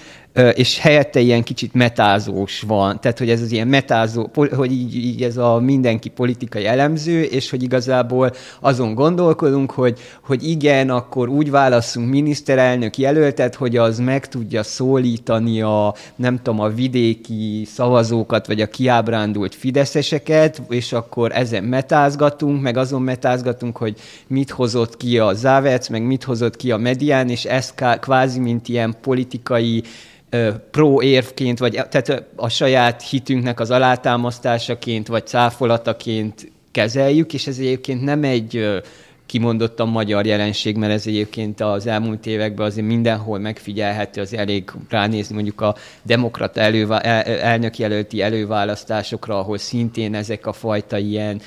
és helyette ilyen kicsit metázós van, tehát hogy ez az ilyen metázó, hogy így, így ez a mindenki politikai elemző, és hogy igazából azon gondolkodunk, hogy, hogy igen, akkor úgy válaszunk miniszterelnök jelöltet, hogy az meg tudja szólítani a, nem tudom, a vidéki szavazókat, vagy a kiábrándult fideszeseket, és akkor ezen metázgatunk, meg azon metázgatunk, hogy mit hozott ki a Závec, meg mit hozott ki a Medián, és ez kvázi, mint ilyen politikai pro érvként, vagy tehát a saját hitünknek az alátámasztásaként, vagy cáfolataként kezeljük, és ez egyébként nem egy kimondottan magyar jelenség, mert ez egyébként az elmúlt években azért mindenhol megfigyelhető, az elég ránézni mondjuk a demokrata elővá- el- elnökjelölti előválasztásokra, ahol szintén ezek a fajta ilyen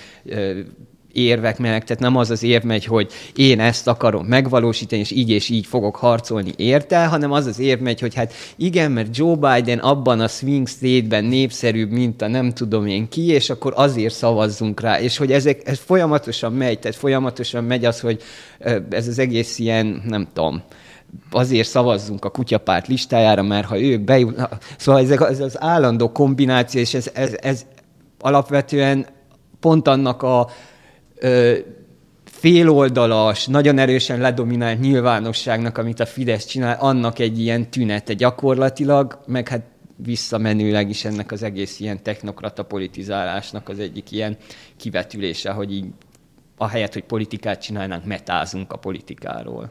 érvek meg, tehát nem az az érv megy, hogy én ezt akarom megvalósítani, és így és így fogok harcolni érte, hanem az az érv megy, hogy hát igen, mert Joe Biden abban a swing state-ben népszerűbb, mint a nem tudom én ki, és akkor azért szavazzunk rá, és hogy ezek, ez folyamatosan megy, tehát folyamatosan megy az, hogy ez az egész ilyen, nem tudom, azért szavazzunk a kutyapárt listájára, mert ha ők bejut... Szóval ez, ez az állandó kombináció, és ez, ez, ez alapvetően pont annak a, féloldalas, nagyon erősen ledominált nyilvánosságnak, amit a Fidesz csinál, annak egy ilyen tünete gyakorlatilag, meg hát visszamenőleg is ennek az egész ilyen technokrata politizálásnak az egyik ilyen kivetülése, hogy így ahelyett, hogy politikát csinálnánk, metázunk a politikáról.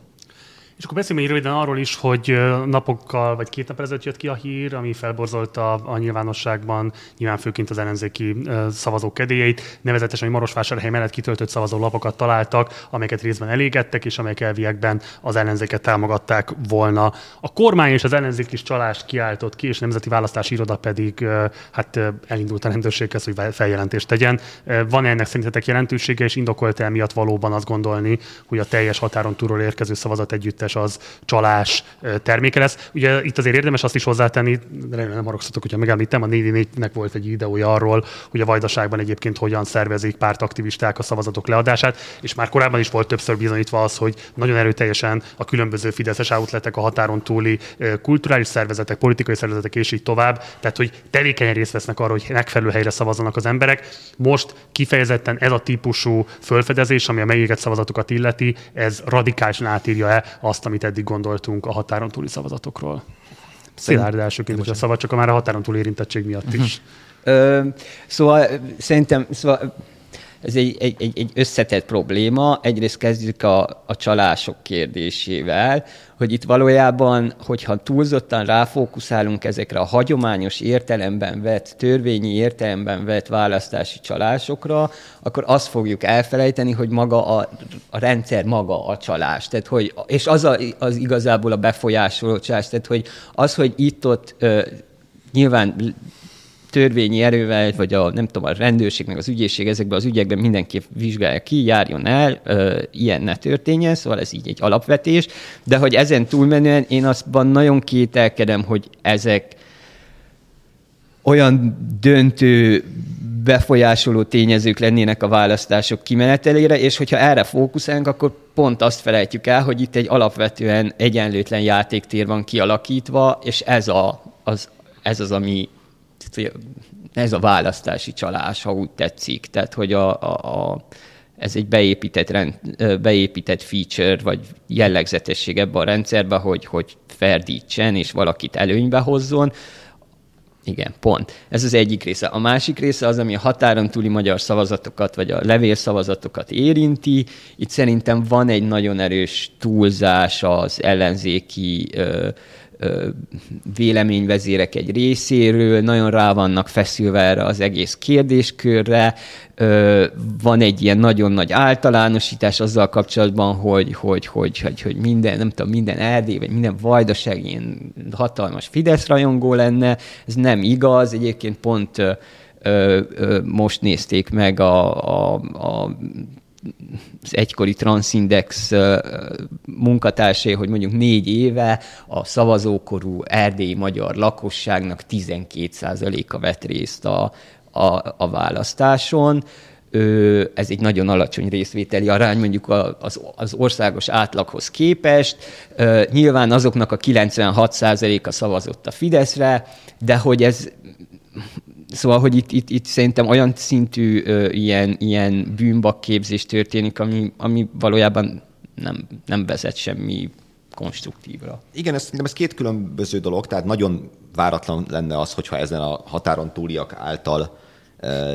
És akkor beszéljünk még röviden arról is, hogy napokkal vagy két nap ezelőtt jött ki a hír, ami felborzolta a nyilvánosságban, nyilván főként az ellenzéki szavazók kedélyeit, nevezetesen, hogy Marosvásárhely mellett kitöltött szavazó lapokat találtak, amelyeket részben elégettek, és amelyek elviekben az ellenzéket támogatták volna. A kormány és az ellenzék is csalást kiáltott ki, és a Nemzeti Választási Iroda pedig hát elindult a rendőrséghez, hogy feljelentést tegyen. Van ennek szerintetek jelentősége, és indokolt el miatt valóban azt gondolni, hogy a teljes határon túlról érkező szavazat együtt identitás az csalás terméke lesz. Ugye itt azért érdemes azt is hozzátenni, remélem nem haragszatok, hogyha megemlítem, a 4 nek volt egy videója arról, hogy a Vajdaságban egyébként hogyan szervezik pártaktivisták a szavazatok leadását, és már korábban is volt többször bizonyítva az, hogy nagyon erőteljesen a különböző fideszes outletek, a határon túli kulturális szervezetek, politikai szervezetek és így tovább, tehát hogy tevékenyen részt vesznek arra, hogy megfelelő helyre szavazzanak az emberek. Most kifejezetten ez a típusú fölfedezés, ami a megégett szavazatokat illeti, ez radikálisan átírja-e azt, amit eddig gondoltunk a határon túli szavazatokról? Szilárd elsőként, hogy a szava, csak a már a határon túl érintettség miatt is. Ö, szóval szerintem, szóval ez egy, egy, egy, egy összetett probléma. Egyrészt kezdjük a, a csalások kérdésével, hogy itt valójában, hogyha túlzottan ráfókuszálunk ezekre a hagyományos értelemben vett, törvényi értelemben vett választási csalásokra, akkor azt fogjuk elfelejteni, hogy maga a, a rendszer maga a csalás. Tehát, hogy, és az, a, az igazából a befolyásoló csalás. Tehát, hogy az, hogy itt-ott nyilván törvényi erővel, vagy a, nem tudom, a rendőrség, meg az ügyészség ezekben az ügyekben mindenképp vizsgálja ki, járjon el, ö, ilyen ne történjen, szóval ez így egy alapvetés, de hogy ezen túlmenően én azban nagyon kételkedem, hogy ezek olyan döntő befolyásoló tényezők lennének a választások kimenetelére, és hogyha erre fókuszálunk, akkor pont azt felejtjük el, hogy itt egy alapvetően egyenlőtlen játéktér van kialakítva, és ez, a, az, ez az, ami ez a választási csalás, ha úgy tetszik. Tehát, hogy a, a, a, ez egy beépített, rend, beépített feature, vagy jellegzetesség ebben a rendszerben, hogy, hogy ferdítsen, és valakit előnybe hozzon. Igen, pont. Ez az egyik része. A másik része az, ami a határon túli magyar szavazatokat, vagy a levélszavazatokat érinti. Itt szerintem van egy nagyon erős túlzás az ellenzéki ö, véleményvezérek egy részéről, nagyon rá vannak feszülve erre az egész kérdéskörre, van egy ilyen nagyon nagy általánosítás azzal kapcsolatban, hogy, hogy, hogy, hogy, hogy minden, nem tudom, minden Erdély, vagy minden vajdaság ilyen hatalmas Fidesz rajongó lenne. Ez nem igaz, egyébként pont most nézték meg a, a, a az egykori Transindex munkatársai, hogy mondjuk négy éve a szavazókorú erdélyi magyar lakosságnak 12%-a vett részt a, a, a választáson. Ez egy nagyon alacsony részvételi arány mondjuk az, az országos átlaghoz képest. Nyilván azoknak a 96%-a szavazott a Fideszre, de hogy ez Szóval, hogy itt, itt, itt szerintem olyan szintű ö, ilyen, ilyen bűnbakképzés történik, ami, ami valójában nem, nem vezet semmi konstruktívra. Igen, ez, szerintem ez két különböző dolog, tehát nagyon váratlan lenne az, hogyha ezen a határon túliak által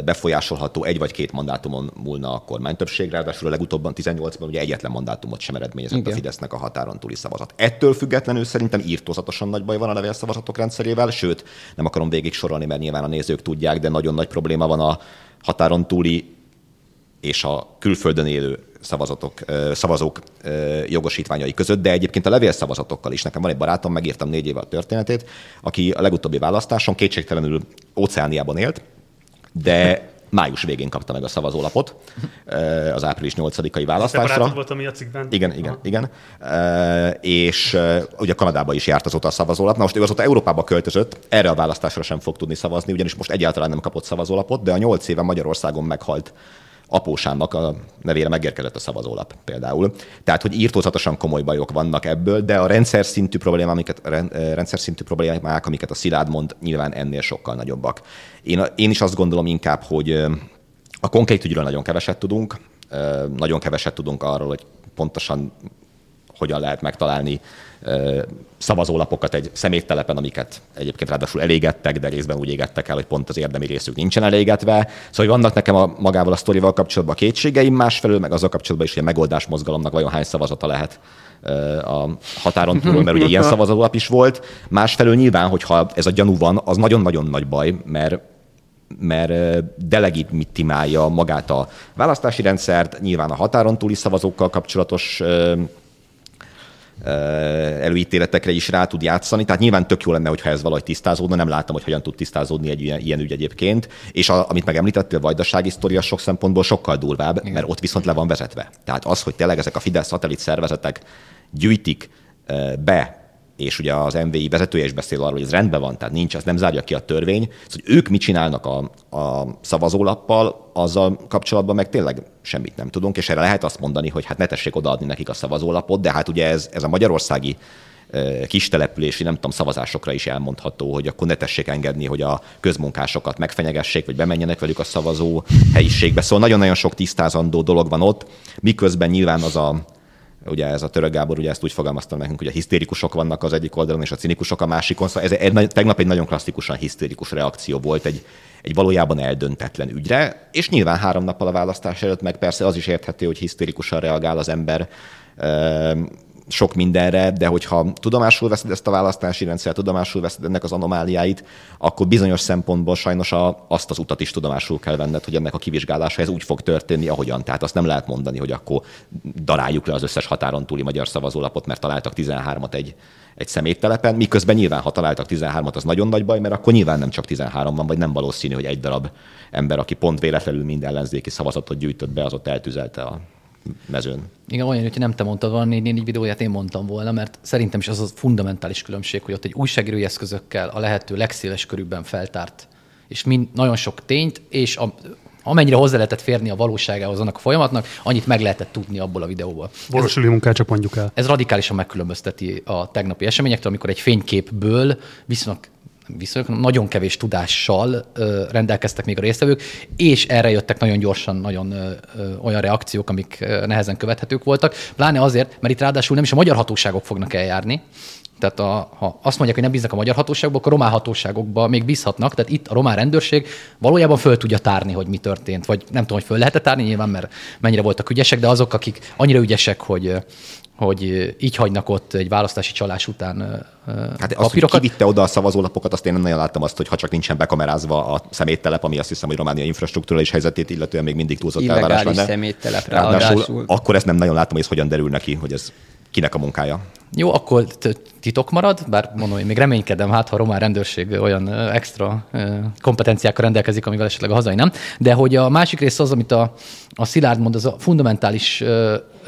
befolyásolható egy vagy két mandátumon múlna a kormány többség, ráadásul a legutóbban 18-ban ugye egyetlen mandátumot sem eredményezett Igen. a Fidesznek a határon túli szavazat. Ettől függetlenül szerintem írtózatosan nagy baj van a levélszavazatok rendszerével, sőt, nem akarom végig sorolni, mert nyilván a nézők tudják, de nagyon nagy probléma van a határon túli és a külföldön élő szavazatok, szavazók jogosítványai között, de egyébként a levélszavazatokkal is. Nekem van egy barátom, megírtam négy éve a történetét, aki a legutóbbi választáson kétségtelenül Óceániában élt, de május végén kapta meg a szavazólapot eh, az április 8-ai választásra. volt, ami a cikkben. Igen, igen, Aha. igen. Eh, és eh, ugye Kanadába is járt azóta a szavazólap. Na most ő azóta Európába költözött, erre a választásra sem fog tudni szavazni, ugyanis most egyáltalán nem kapott szavazólapot, de a nyolc éve Magyarországon meghalt apósámnak a nevére megérkezett a szavazólap például. Tehát, hogy írtózatosan komoly bajok vannak ebből, de a rendszer szintű problémák, amiket, rendszer szintű problémák, amiket a Szilárd mond, nyilván ennél sokkal nagyobbak. Én, én is azt gondolom inkább, hogy a konkrét ügyről nagyon keveset tudunk, nagyon keveset tudunk arról, hogy pontosan hogyan lehet megtalálni szavazólapokat egy szeméttelepen, amiket egyébként ráadásul elégettek, de részben úgy égettek el, hogy pont az érdemi részük nincsen elégetve. Szóval vannak nekem a, magával a sztorival kapcsolatban a kétségeim, másfelől meg azzal kapcsolatban is, hogy a megoldás mozgalomnak vajon hány szavazata lehet a határon túl, mert ugye ilyen szavazólap is volt. Másfelől nyilván, hogyha ez a gyanú van, az nagyon-nagyon nagy baj, mert mert delegitimálja magát a választási rendszert, nyilván a határon túli szavazókkal kapcsolatos előítéletekre is rá tud játszani. Tehát nyilván tök jó lenne, hogyha ez valahogy tisztázódna, nem láttam, hogy hogyan tud tisztázódni egy ilyen, ilyen ügy egyébként. És a, amit megemlítettél, a vajdasági sztoria sok szempontból sokkal durvább, Igen. mert ott viszont le van vezetve. Tehát az, hogy tényleg ezek a Fidesz szatellit szervezetek gyűjtik be és ugye az MVI vezetője is beszél arról, hogy ez rendben van, tehát nincs, az nem zárja ki a törvény. Szóval, hogy ők mit csinálnak a, a szavazólappal, azzal kapcsolatban meg tényleg semmit nem tudunk, és erre lehet azt mondani, hogy hát ne tessék odaadni nekik a szavazólapot, de hát ugye ez, ez a magyarországi kis települési, nem tudom, szavazásokra is elmondható, hogy akkor ne tessék engedni, hogy a közmunkásokat megfenyegessék, vagy bemenjenek velük a szavazó helyiségbe. Szóval nagyon-nagyon sok tisztázandó dolog van ott, miközben nyilván az a, ugye ez a török Gábor ugye ezt úgy fogalmazta nekünk, hogy a hisztérikusok vannak az egyik oldalon, és a cinikusok a másikon. Szóval ez egy, tegnap egy nagyon klasszikusan hisztérikus reakció volt egy, egy valójában eldöntetlen ügyre, és nyilván három nappal a választás előtt meg persze az is érthető, hogy hisztérikusan reagál az ember sok mindenre, de hogyha tudomásul veszed ezt a választási rendszert, tudomásul veszed ennek az anomáliáit, akkor bizonyos szempontból sajnos a, azt az utat is tudomásul kell venned, hogy ennek a kivizsgálása ez úgy fog történni, ahogyan. Tehát azt nem lehet mondani, hogy akkor daráljuk le az összes határon túli magyar szavazólapot, mert találtak 13-at egy, egy szeméttelepen, miközben nyilván, ha találtak 13-at, az nagyon nagy baj, mert akkor nyilván nem csak 13 van, vagy nem valószínű, hogy egy darab ember, aki pont véletlenül mind ellenzéki szavazatot gyűjtött be, az ott eltüzelte a mezőn. Igen, olyan, hogyha nem te mondtad volna, négy, négy videóját én mondtam volna, mert szerintem is az a fundamentális különbség, hogy ott egy újságírói eszközökkel a lehető legszéles körülben feltárt, és mind, nagyon sok tényt, és a, amennyire hozzá lehetett férni a valóságához annak a folyamatnak, annyit meg lehetett tudni abból a videóból. Borosuli munkát csak mondjuk el. Ez radikálisan megkülönbözteti a tegnapi eseményektől, amikor egy fényképből viszonylag viszonylag nagyon kevés tudással rendelkeztek még a résztvevők, és erre jöttek nagyon gyorsan nagyon olyan reakciók, amik nehezen követhetők voltak. Pláne azért, mert itt ráadásul nem is a magyar hatóságok fognak eljárni, tehát a, ha azt mondják, hogy nem bíznak a magyar hatóságokba, akkor a román hatóságokba még bízhatnak. Tehát itt a román rendőrség valójában föl tudja tárni, hogy mi történt. Vagy nem tudom, hogy föl lehet tárni, nyilván, mert mennyire voltak ügyesek, de azok, akik annyira ügyesek, hogy hogy így hagynak ott egy választási csalás után Hát azt, hogy kivitte oda a szavazólapokat, azt én nem nagyon láttam azt, hogy ha csak nincsen bekamerázva a szeméttelep, ami azt hiszem, hogy Románia infrastruktúrális helyzetét illetően még mindig túlzott elvárás lenne. szeméttelep ráadásul. Akkor ezt nem nagyon látom, hogy ez hogyan derül neki, hogy ez kinek a munkája. Jó, akkor titok marad, bár mondom, én még reménykedem, hát ha a román rendőrség olyan extra kompetenciákkal rendelkezik, amivel esetleg a hazai nem. De hogy a másik rész az, amit a, a Szilárd mond, az a fundamentális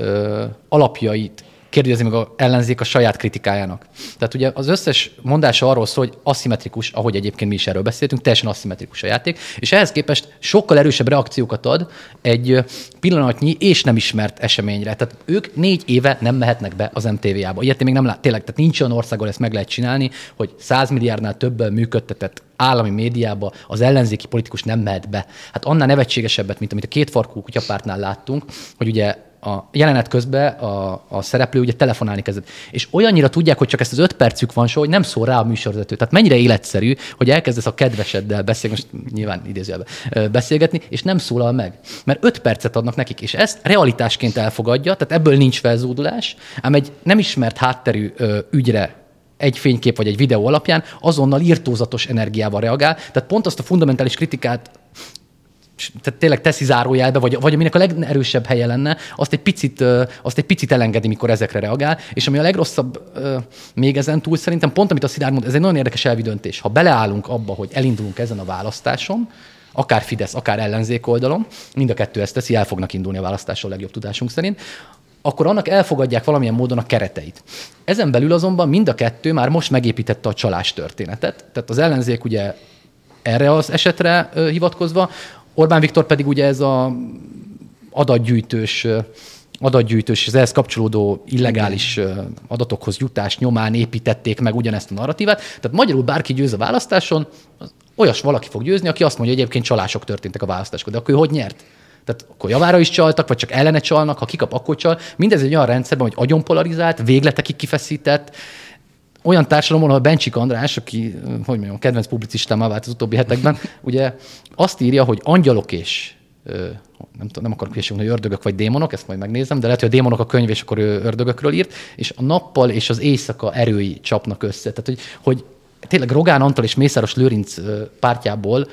ö, alapjait kérdezi meg a ellenzék a saját kritikájának. Tehát ugye az összes mondása arról szól, hogy aszimmetrikus, ahogy egyébként mi is erről beszéltünk, teljesen aszimmetrikus a játék, és ehhez képest sokkal erősebb reakciókat ad egy pillanatnyi és nem ismert eseményre. Tehát ők négy éve nem mehetnek be az MTV-ába. Ilyet még nem lát, tényleg, tehát nincs olyan országon ezt meg lehet csinálni, hogy 100 milliárdnál többen működtetett állami médiába az ellenzéki politikus nem mehet be. Hát annál nevetségesebbet, mint amit a két farkú kutyapártnál láttunk, hogy ugye a jelenet közben a, a szereplő ugye telefonálni kezdett. És olyannyira tudják, hogy csak ezt az öt percük van, so, hogy nem szól rá a műsorvezető. Tehát mennyire életszerű, hogy elkezdesz a kedveseddel beszélni, most nyilván idézőjelben beszélgetni, és nem szólal meg. Mert öt percet adnak nekik, és ezt realitásként elfogadja, tehát ebből nincs felzúdulás, ám egy nem ismert hátterű ügyre egy fénykép vagy egy videó alapján azonnal írtózatos energiával reagál. Tehát pont azt a fundamentális kritikát tehát tényleg teszi zárójelbe, vagy, vagy aminek a legerősebb helye lenne, azt egy, picit, azt egy picit elengedi, mikor ezekre reagál. És ami a legrosszabb még ezen túl, szerintem pont amit a Szilárd mond, ez egy nagyon érdekes elvidöntés. Ha beleállunk abba, hogy elindulunk ezen a választáson, akár Fidesz, akár ellenzék oldalon, mind a kettő ezt teszi, el fognak indulni a választáson legjobb tudásunk szerint, akkor annak elfogadják valamilyen módon a kereteit. Ezen belül azonban mind a kettő már most megépítette a csalás történetet. Tehát az ellenzék ugye erre az esetre hivatkozva, Orbán Viktor pedig ugye ez a adatgyűjtős adatgyűjtős és az ehhez kapcsolódó illegális adatokhoz jutás nyomán építették meg ugyanezt a narratívát. Tehát magyarul bárki győz a választáson, olyas valaki fog győzni, aki azt mondja, hogy egyébként csalások történtek a választáskor. De akkor ő hogy nyert? Tehát akkor javára is csaltak, vagy csak ellene csalnak, ha kikap, akkor csal. Mindez egy olyan rendszerben, hogy agyon polarizált, végletekig kifeszített, olyan társadalom, ahol Bencsik András, aki, hogy mondjam, kedvenc publicistám vált az utóbbi hetekben, ugye azt írja, hogy angyalok és nem, tudom, nem akarok hülyeség hogy ördögök vagy démonok, ezt majd megnézem, de lehet, hogy a démonok a könyv, és akkor ő ördögökről írt, és a nappal és az éjszaka erői csapnak össze. Tehát, hogy, hogy tényleg Rogán Antal és Mészáros Lőrinc pártjából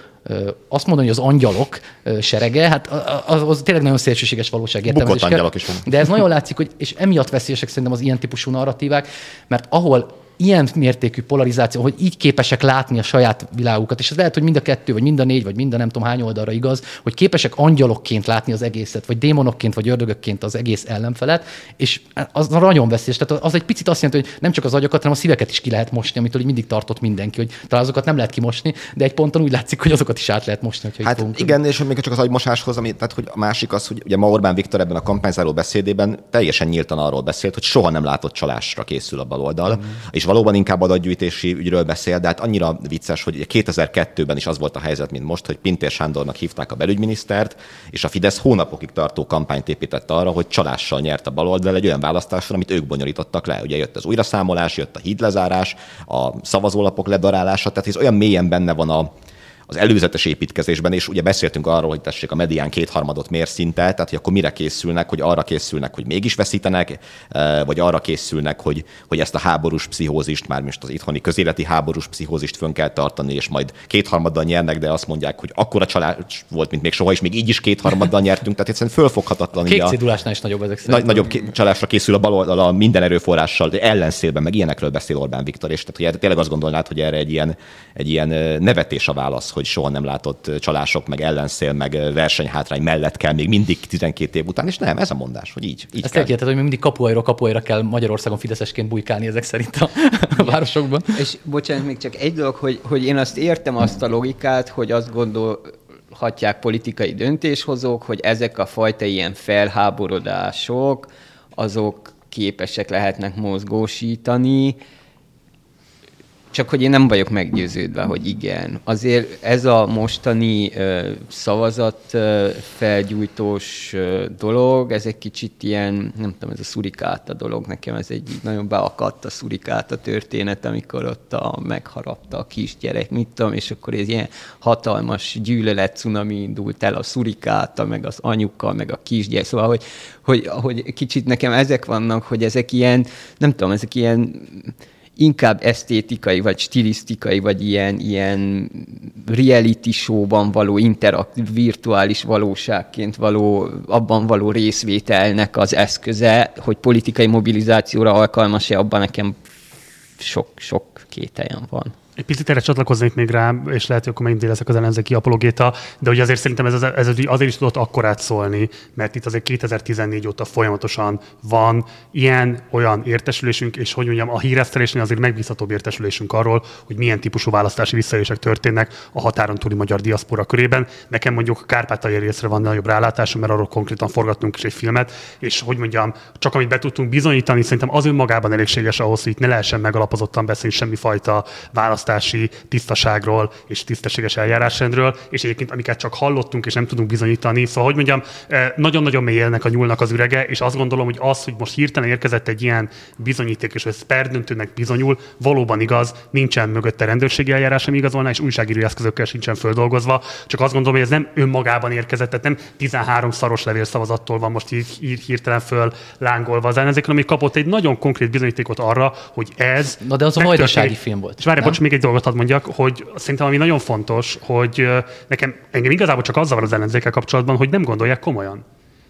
azt mondani, hogy az angyalok serege, hát az, az tényleg nagyon szélsőséges valóság értelmezés. angyalok is van. De ez nagyon látszik, hogy, és emiatt veszélyesek szerintem az ilyen típusú narratívák, mert ahol ilyen mértékű polarizáció, hogy így képesek látni a saját világukat, és ez lehet, hogy mind a kettő, vagy mind a négy, vagy mind a nem tudom hány oldalra igaz, hogy képesek angyalokként látni az egészet, vagy démonokként, vagy ördögökként az egész ellenfelet, és az nagyon veszélyes. Tehát az egy picit azt jelenti, hogy nem csak az agyakat, hanem a szíveket is ki lehet mosni, amitől mindig tartott mindenki, hogy talán azokat nem lehet kimosni, de egy ponton úgy látszik, hogy azokat is át lehet mosni. Hát igen, és még csak az agymosáshoz, ami, tehát hogy a másik az, hogy ugye ma Orbán Viktor ebben a kampányzáró beszédében teljesen nyíltan arról beszélt, hogy soha nem látott csalásra készül a baloldal, mm. és valóban inkább adat adatgyűjtési ügyről beszél, de hát annyira vicces, hogy 2002-ben is az volt a helyzet, mint most, hogy Pintér Sándornak hívták a belügyminisztert, és a Fidesz hónapokig tartó kampányt épített arra, hogy csalással nyert a baloldal egy olyan választáson, amit ők bonyolítottak le. Ugye jött az újraszámolás, jött a hídlezárás, a szavazólapok ledarálása, tehát ez olyan mélyen benne van a, az előzetes építkezésben, és ugye beszéltünk arról, hogy tessék a medián kétharmadot mér szinte, tehát hogy akkor mire készülnek, hogy arra készülnek, hogy mégis veszítenek, eh, vagy arra készülnek, hogy, hogy ezt a háborús pszichózist, már most az itthoni közéleti háborús pszichózist fönn kell tartani, és majd kétharmaddal nyernek, de azt mondják, hogy akkora csalás volt, mint még soha, és még így is kétharmaddal nyertünk, tehát egyszerűen fölfoghatatlan. Kék cédulásnál is nagyobb ezek szerint. nagyobb csalásra készül a baloldal a minden erőforrással, de ellenszélben, meg ilyenekről beszél Orbán Viktor, és tehát hogy tényleg azt gondolnád, hogy erre egy ilyen, egy ilyen nevetés a válasz, hogy soha nem látott csalások, meg ellenszél, meg versenyhátrány mellett kell még mindig 12 év után, és nem, ez a mondás, hogy így. így Ezt elkérted, hogy mindig kapuajról kapuajra kell Magyarországon fideszesként bujkálni ezek szerint a, a városokban. És bocsánat, még csak egy dolog, hogy, hogy én azt értem azt a logikát, hogy azt gondol, hatják politikai döntéshozók, hogy ezek a fajta ilyen felháborodások, azok képesek lehetnek mozgósítani, csak hogy én nem vagyok meggyőződve, hogy igen. Azért ez a mostani uh, szavazat uh, felgyújtós uh, dolog, ez egy kicsit ilyen, nem tudom, ez a szurikáta dolog, nekem ez egy nagyon beakadt a szurikáta történet, amikor ott a, megharapta a kisgyerek, mit tudom, és akkor ez ilyen hatalmas gyűlölet cunami indult el a szurikáta, meg az anyuka, meg a kisgyerek, szóval, hogy, hogy, hogy kicsit nekem ezek vannak, hogy ezek ilyen, nem tudom, ezek ilyen inkább esztétikai, vagy stilisztikai, vagy ilyen, ilyen reality showban való interakt, virtuális valóságként való, abban való részvételnek az eszköze, hogy politikai mobilizációra alkalmas-e, abban nekem sok, sok kételjem van. Egy picit erre csatlakoznék még rá, és lehet, hogy akkor megint leszek az ellenzéki apologéta, de hogy azért szerintem ez, ez azért is tudott akkorát szólni, mert itt azért 2014 óta folyamatosan van ilyen, olyan értesülésünk, és hogy mondjam, a híresztelésnél azért megbízhatóbb értesülésünk arról, hogy milyen típusú választási visszaélések történnek a határon túli magyar diaszpora körében. Nekem mondjuk a Kárpátaljai részre van nagyobb rálátásom, mert arról konkrétan forgattunk is egy filmet, és hogy mondjam, csak amit be tudtunk bizonyítani, szerintem az önmagában elégséges ahhoz, hogy itt ne lehessen megalapozottan beszélni semmifajta választás választási tisztaságról és tisztességes eljárásrendről, és egyébként amiket csak hallottunk és nem tudunk bizonyítani. Szóval, hogy mondjam, eh, nagyon-nagyon mélyelnek a nyúlnak az ürege, és azt gondolom, hogy az, hogy most hirtelen érkezett egy ilyen bizonyíték, és ez perdöntőnek bizonyul, valóban igaz, nincsen mögötte rendőrségi eljárás, ami igazolná, és újságíró eszközökkel sincsen földolgozva. Csak azt gondolom, hogy ez nem önmagában érkezett, tehát nem 13 szaros levélszavazattól van most így, így hirtelen föl lángolva az ellenzék, ami kapott egy nagyon konkrét bizonyítékot arra, hogy ez. Na de az a vajdasági film volt. És várj, bocs, még egy dolgot hadd mondjak, hogy szerintem ami nagyon fontos, hogy nekem engem igazából csak azzal van az ellenzékkel kapcsolatban, hogy nem gondolják komolyan.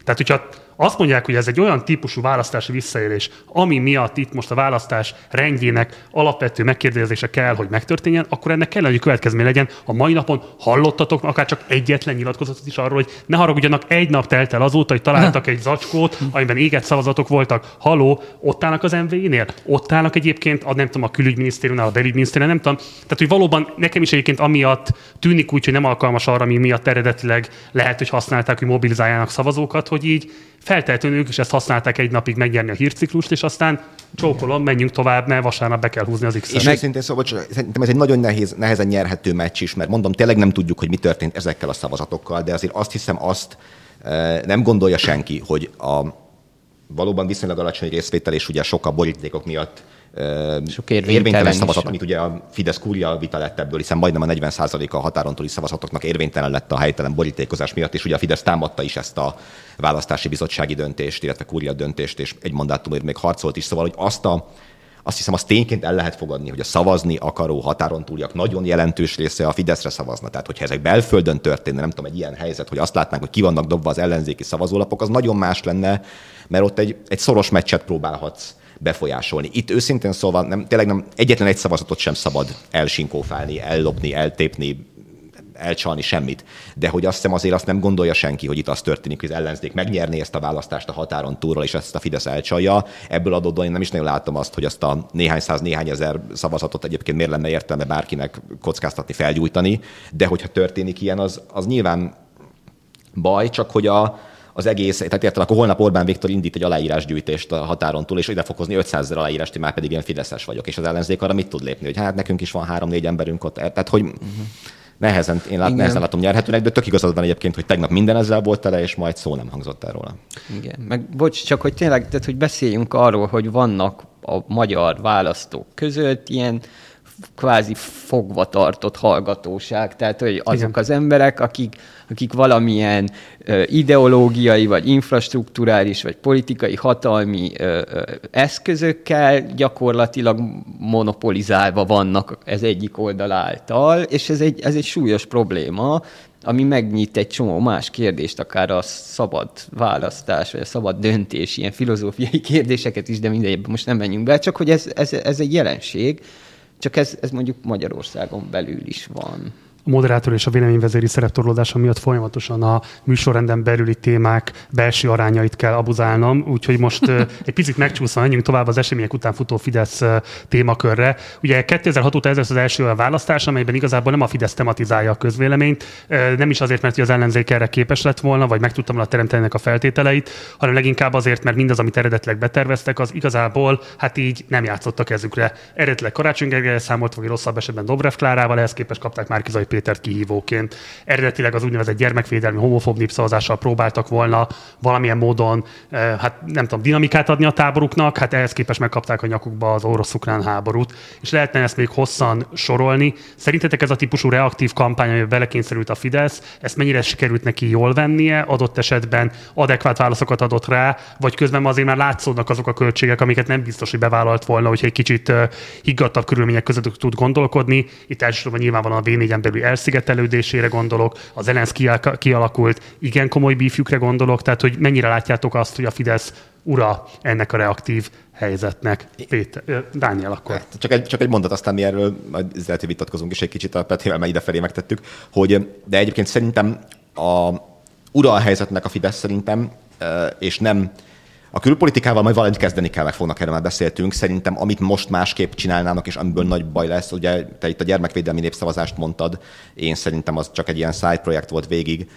Tehát, hogyha azt mondják, hogy ez egy olyan típusú választási visszaélés, ami miatt itt most a választás rendjének alapvető megkérdezése kell, hogy megtörténjen, akkor ennek kell, hogy következmény legyen. A mai napon hallottatok akár csak egyetlen nyilatkozatot is arról, hogy ne haragudjanak, egy nap telt el azóta, hogy találtak egy zacskót, amiben égett szavazatok voltak. Haló, ott állnak az MV-nél? Ott állnak egyébként, a, nem tudom, a külügyminisztériumnál, a belügyminisztériumnál, nem tudom. Tehát, hogy valóban nekem is egyébként amiatt tűnik úgy, hogy nem alkalmas arra, ami miatt eredetileg lehet, hogy használták, hogy mobilizáljanak szavazókat, hogy így feltétlenül ők is ezt használták egy napig megnyerni a hírciklust, és aztán csókolom, menjünk tovább, mert vasárnap be kell húzni az x És meg... szintén szóval, szerintem ez egy nagyon nehéz, nehezen nyerhető meccs is, mert mondom, tényleg nem tudjuk, hogy mi történt ezekkel a szavazatokkal, de azért azt hiszem azt eh, nem gondolja senki, hogy a valóban viszonylag alacsony részvétel, és ugye sok a borítékok miatt sok érvénytelen szavazat, amit ugye a Fidesz kúria vita lett ebből, hiszen majdnem a 40% a határon túli szavazatoknak érvénytelen lett a helytelen borítékozás miatt, és ugye a Fidesz támadta is ezt a választási bizottsági döntést, illetve kúria döntést, és egy mandátumért még harcolt is, szóval, hogy azt a azt hiszem, azt tényként el lehet fogadni, hogy a szavazni akaró határon túliak nagyon jelentős része a Fideszre szavazna. Tehát, hogyha ezek belföldön történne, nem tudom, egy ilyen helyzet, hogy azt látnánk, hogy ki vannak dobva az ellenzéki szavazólapok, az nagyon más lenne, mert ott egy, egy szoros meccset próbálhatsz befolyásolni. Itt őszintén szóval nem, tényleg nem, egyetlen egy szavazatot sem szabad elsinkófálni, ellopni, eltépni, elcsalni semmit. De hogy azt hiszem azért azt nem gondolja senki, hogy itt az történik, hogy az ellenzék megnyerné ezt a választást a határon túlról, és ezt a Fidesz elcsalja. Ebből adódóan én nem is nagyon látom azt, hogy azt a néhány száz, néhány ezer szavazatot egyébként miért lenne értelme bárkinek kockáztatni, felgyújtani. De hogyha történik ilyen, az, az nyilván baj, csak hogy a, az egész, tehát értem, akkor holnap Orbán Viktor indít egy aláírásgyűjtést a határon túl, és ide fog hozni 500 ezer aláírást, én már pedig ilyen fideszes vagyok, és az ellenzék arra mit tud lépni, hogy hát nekünk is van három-négy emberünk ott. Tehát, hogy uh-huh nehezen, én lát, nehezen látom nyerhetőnek, de tök igazad van egyébként, hogy tegnap minden ezzel volt tele, és majd szó nem hangzott el róla. Igen, meg bocs, csak hogy tényleg, tehát, hogy beszéljünk arról, hogy vannak a magyar választók között ilyen kvázi fogva tartott hallgatóság, tehát hogy azok Igen. az emberek, akik, akik valamilyen ö, ideológiai, vagy infrastruktúrális, vagy politikai hatalmi ö, ö, eszközökkel gyakorlatilag monopolizálva vannak ez egyik oldal által, és ez egy, ez egy súlyos probléma, ami megnyit egy csomó más kérdést, akár a szabad választás, vagy a szabad döntés, ilyen filozófiai kérdéseket is, de mindegy, most nem menjünk be, csak hogy ez, ez, ez egy jelenség, csak ez, ez mondjuk Magyarországon belül is van a moderátor és a véleményvezéri szereptorlódása miatt folyamatosan a műsorrenden belüli témák belső arányait kell abuzálnom, úgyhogy most egy picit megcsúszva menjünk tovább az események után futó Fidesz témakörre. Ugye 2006 óta ez az első a választás, amelyben igazából nem a Fidesz tematizálja a közvéleményt, nem is azért, mert az ellenzék erre képes lett volna, vagy meg tudtam volna teremteni a feltételeit, hanem leginkább azért, mert mindaz, amit eredetileg beterveztek, az igazából hát így nem játszott a kezükre. Eredetileg Karácsony Gergely számolt, vagy rosszabb esetben Dobrev Klárával, ehhez képest kapták már Kizai Pétert kihívóként. Eredetileg az úgynevezett gyermekvédelmi homofób népszavazással próbáltak volna valamilyen módon, eh, hát nem tudom, dinamikát adni a táboruknak, hát ehhez képest megkapták a nyakukba az orosz-ukrán háborút, és lehetne ezt még hosszan sorolni. Szerintetek ez a típusú reaktív kampány, amiben belekényszerült a Fidesz, ezt mennyire sikerült neki jól vennie, adott esetben adekvát válaszokat adott rá, vagy közben azért már látszódnak azok a költségek, amiket nem biztos, hogy bevállalt volna, hogyha egy kicsit eh, higgadtabb körülmények között tud gondolkodni. Itt elsősorban nyilvánvalóan a V4-en belül elszigetelődésére gondolok, az Elensz kialakult igen komoly bífjükre gondolok, tehát hogy mennyire látjátok azt, hogy a Fidesz ura ennek a reaktív helyzetnek. Péter, Dániel akkor. Hát, csak egy, csak egy mondat, aztán mi erről majd lehet, hogy vitatkozunk is egy kicsit a Petivel, mert idefelé megtettük, hogy de egyébként szerintem a ura a helyzetnek a Fidesz szerintem, és nem a külpolitikával majd valamit kezdeni kell, meg fognak erről már beszéltünk. Szerintem, amit most másképp csinálnának, és amiből nagy baj lesz, ugye te itt a gyermekvédelmi népszavazást mondtad, én szerintem az csak egy ilyen side projekt volt végig.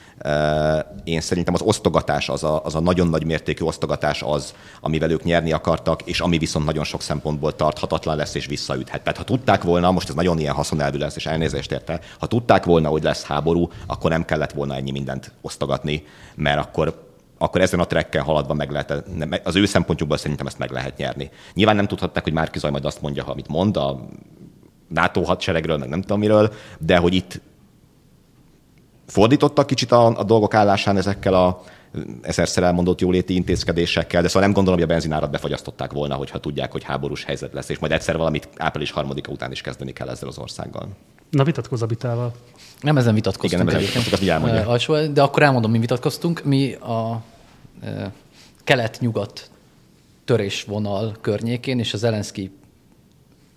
Én szerintem az osztogatás, az a, az a nagyon nagy mértékű osztogatás az, amivel ők nyerni akartak, és ami viszont nagyon sok szempontból tarthatatlan lesz és visszaüthet. Tehát ha tudták volna, most ez nagyon ilyen haszonelvű lesz, és elnézést érte, ha tudták volna, hogy lesz háború, akkor nem kellett volna ennyi mindent osztogatni, mert akkor akkor ezen a trekken haladva meg lehet, az ő szempontjukból szerintem ezt meg lehet nyerni. Nyilván nem tudhatták, hogy Márki Zaj majd azt mondja, amit mond a NATO hadseregről, meg nem tudom miről, de hogy itt fordítottak kicsit a, a dolgok állásán ezekkel a ezerszer elmondott jóléti intézkedésekkel, de szóval nem gondolom, hogy a benzinárat befagyasztották volna, hogyha tudják, hogy háborús helyzet lesz, és majd egyszer valamit április harmadika után is kezdeni kell ezzel az országgal. Na vitatkozz a vitával. Nem ezen vitatkoztunk. Igen, nem ezen vitatkoztunk, azt uh, De akkor elmondom, mi vitatkoztunk. Mi a uh, kelet-nyugat törésvonal környékén és az Elenszki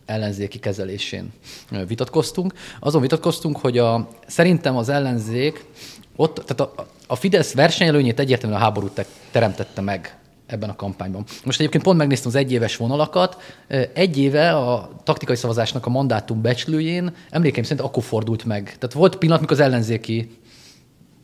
ellenzéki kezelésén vitatkoztunk. Azon vitatkoztunk, hogy a, szerintem az ellenzék ott, tehát a, a Fidesz versenyelőnyét egyértelműen a háború teremtette meg ebben a kampányban. Most egyébként pont megnéztem az egyéves vonalakat. Egy éve a taktikai szavazásnak a mandátum becslőjén emlékeim szerint akkor fordult meg. Tehát volt pillanat, mikor az ellenzéki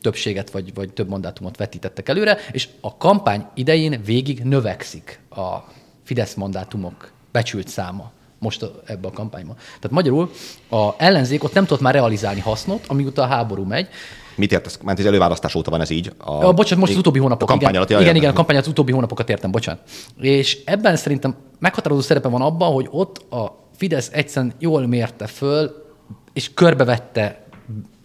többséget vagy, vagy több mandátumot vetítettek előre, és a kampány idején végig növekszik a Fidesz mandátumok becsült száma most ebbe a kampányban. Tehát magyarul a ellenzék ott nem tudott már realizálni hasznot, amíg a háború megy, Mit értesz? Mert az előválasztás óta van ez így. A, a bocsánat, most az utóbbi hónapok. A kampány alatt, igen, igen, igen, a kampány az utóbbi hónapokat értem, bocsánat. És ebben szerintem meghatározó szerepe van abban, hogy ott a Fidesz egyszerűen jól mérte föl, és körbevette,